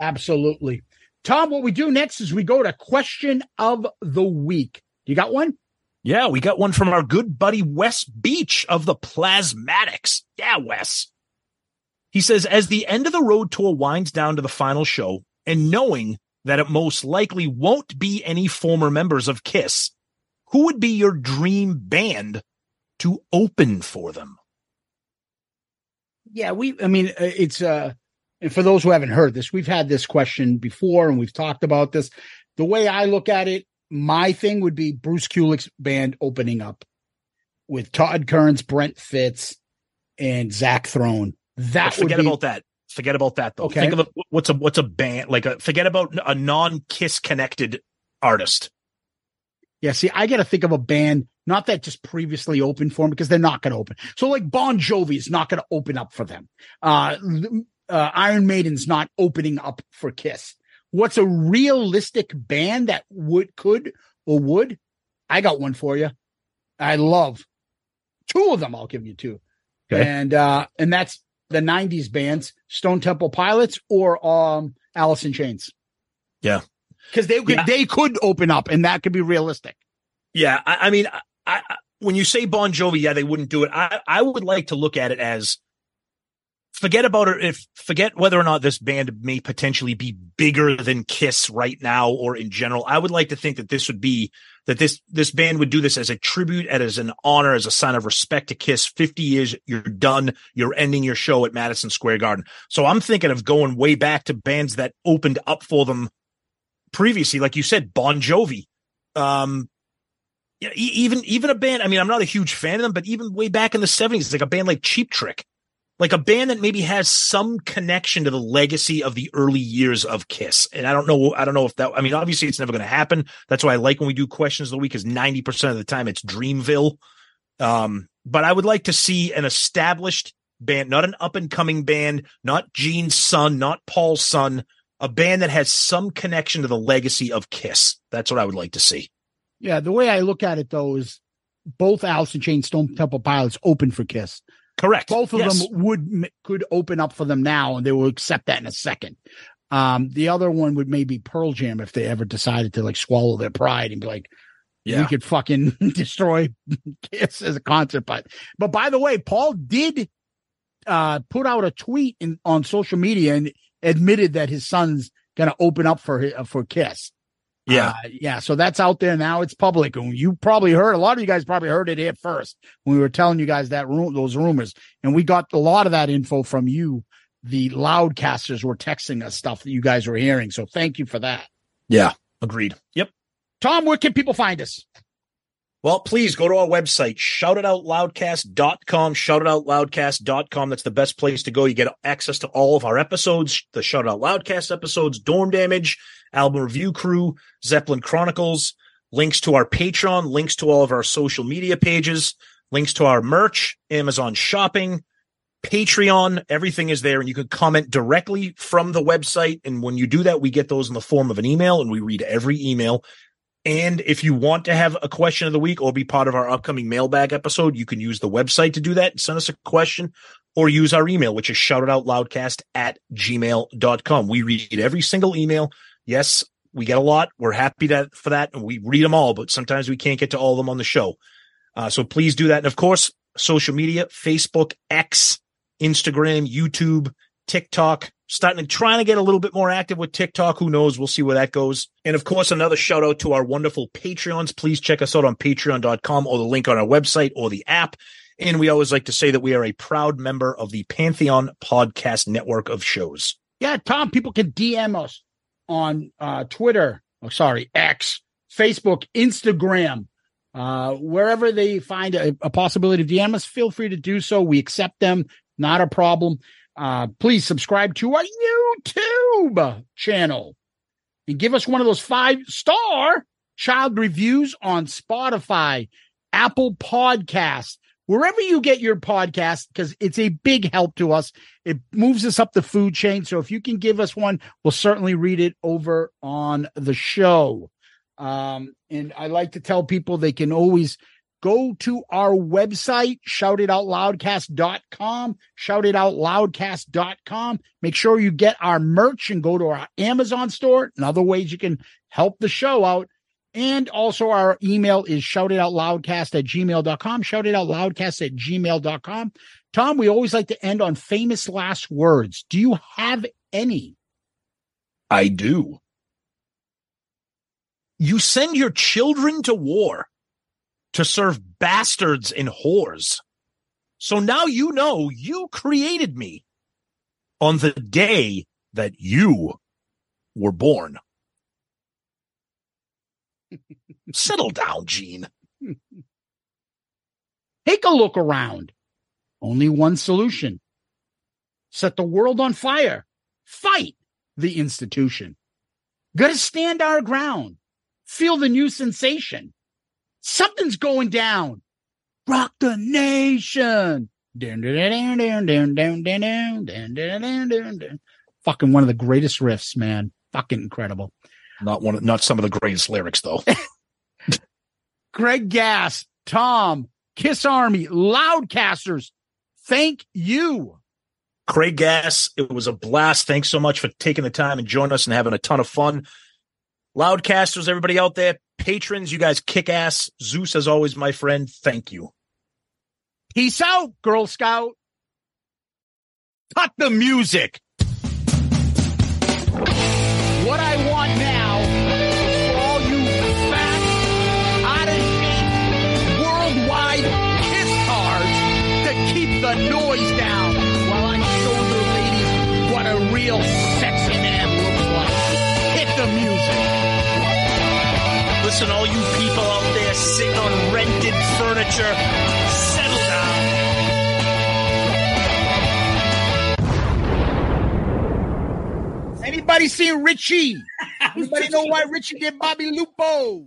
Absolutely. Tom, what we do next is we go to question of the week. You got one? Yeah, we got one from our good buddy Wes Beech of the Plasmatics. Yeah, Wes. He says, as the end of the road tour winds down to the final show, and knowing that it most likely won't be any former members of Kiss, who would be your dream band to open for them? Yeah, we, I mean, uh, it's, uh, and for those who haven't heard this, we've had this question before and we've talked about this. The way I look at it, my thing would be Bruce Kulick's band opening up with Todd Kerns, Brent Fitz, and Zach Throne. That But forget be, about that. Forget about that though. Okay. Think of a, what's a what's a band like a forget about a non-Kiss connected artist. Yeah, see, I got to think of a band, not that just previously opened for them because they're not going to open. So, like Bon Jovi is not going to open up for them. Uh, uh, Iron Maiden's not opening up for Kiss. What's a realistic band that would, could, or would? I got one for you. I love two of them. I'll give you two. Okay. And, uh, and that's the 90s bands, Stone Temple Pilots or, um, Alice in Chains Yeah. because they could Yeah. they could open up and that could be realistic. Yeah, I, I mean, I, I, when you say Bon Jovi, yeah, they wouldn't do it. I, I would like to look at it as forget about it. If forget whether or not this band may potentially be bigger than Kiss right now or in general. I would like to think that this would be that this this band would do this as a tribute and as an honor, as a sign of respect to Kiss. Fifty years, you're done. You're ending your show at Madison Square Garden. So I'm thinking of going way back to bands that opened up for them previously, like you said, Bon Jovi. Um, even even a band. I mean, I'm not a huge fan of them, but even way back in the '70s, like a band like Cheap Trick, like a band that maybe has some connection to the legacy of the early years of Kiss. And I don't know. I don't know if that. I mean, obviously, it's never going to happen. That's why I like when we do questions of the week, because 90 percent of the time it's Dreamville. Um, but I would like to see an established band, not an up and coming band, not Gene's son, not Paul's son, a band that has some connection to the legacy of Kiss. That's what I would like to see. Yeah, the way I look at it though is both Alice in Chains, Stone Temple Pilots open for Kiss. Correct. Both of Yes. them would could open up for them now, and they will accept that in a second. Um, the other one would maybe Pearl Jam if they ever decided to like swallow their pride and be like, yeah. we could fucking destroy Kiss as a concert. But but by the way, Paul did uh put out a tweet in on social media and admitted that his son's gonna open up for hi- for Kiss. Yeah. Uh, yeah. So that's out there now. It's public. And you probably heard a lot of you guys probably heard it here first when we were telling you guys that room, those rumors. And we got a lot of that info from you. The loudcasters were texting us stuff that you guys were hearing. So thank you for that. Yeah. Agreed. Yep. Tom, where can people find us? Well, please go to our website, shoutitoutloudcast.com, shoutitoutloudcast.com. That's the best place to go. You get access to all of our episodes, the Shout Out Loudcast episodes, Dorm Damage, Album Review Crew, Zeppelin Chronicles, links to our Patreon, links to all of our social media pages, links to our merch, Amazon shopping, Patreon, everything is there and you can comment directly from the website. And when you do that, we get those in the form of an email and we read every email. And if you want to have a question of the week or be part of our upcoming mailbag episode, you can use the website to do that send us a question or use our email, which is shoutitoutloudcast at gmail.com. We read every single email. Yes, we get a lot. We're happy to, for that. And we read them all, but sometimes we can't get to all of them on the show. Uh, so please do that. And of course, social media, Facebook, X, Instagram, YouTube, TikTok, starting to trying to get a little bit more active with TikTok. Who knows? We'll see where that goes. And of course, another shout out to our wonderful Patreons. Please check us out on patreon.com or the link on our website or the app. And we always like to say that we are a proud member of the Pantheon podcast network of shows. Yeah, Tom, people can DM us on uh, Twitter. Oh, sorry, X, Facebook, Instagram, uh, wherever they find a, a possibility of DM us, feel free to do so. We accept them, not a problem. Uh, please subscribe to our YouTube channel and give us one of those five star child reviews on Spotify, Apple Podcasts, wherever you get your podcast, because it's a big help to us. It moves us up the food chain. So if you can give us one, we'll certainly read it over on the show. Um, and I like to tell people they can always go to our website, shoutitoutloudcast.com, shoutitoutloudcast.com. Make sure you get our merch and go to our Amazon store and other ways you can help the show out. And also our email is shoutitoutloudcast at gmail.com, shoutitoutloudcast at gmail.com. Tom, we always like to end on famous last words. Do you have any? I do. You send your children to war to serve bastards and whores. So now you know you created me on the day that you were born. Settle down, Gene. Take a look around. Only one solution set the world on fire, fight the institution. Gotta stand our ground, feel the new sensation. Something's going down. Rock the nation. Fucking one of the greatest riffs, man. Fucking incredible. Not one, not some of the greatest lyrics though. Greg Gass, Tom, Kiss Army, Loudcasters. Thank you. Craig Gass, it was a blast. Thanks so much for taking the time and joining us and having a ton of fun. Loudcasters, everybody out there, patrons, you guys kick ass. Zeus, as always, my friend, thank you. Peace out, Girl Scout. Cut the music. The music. Listen, all you people out there sitting on rented furniture, settle down. Anybody seen Richie? Anybody know why Richie did Bobby Lupo?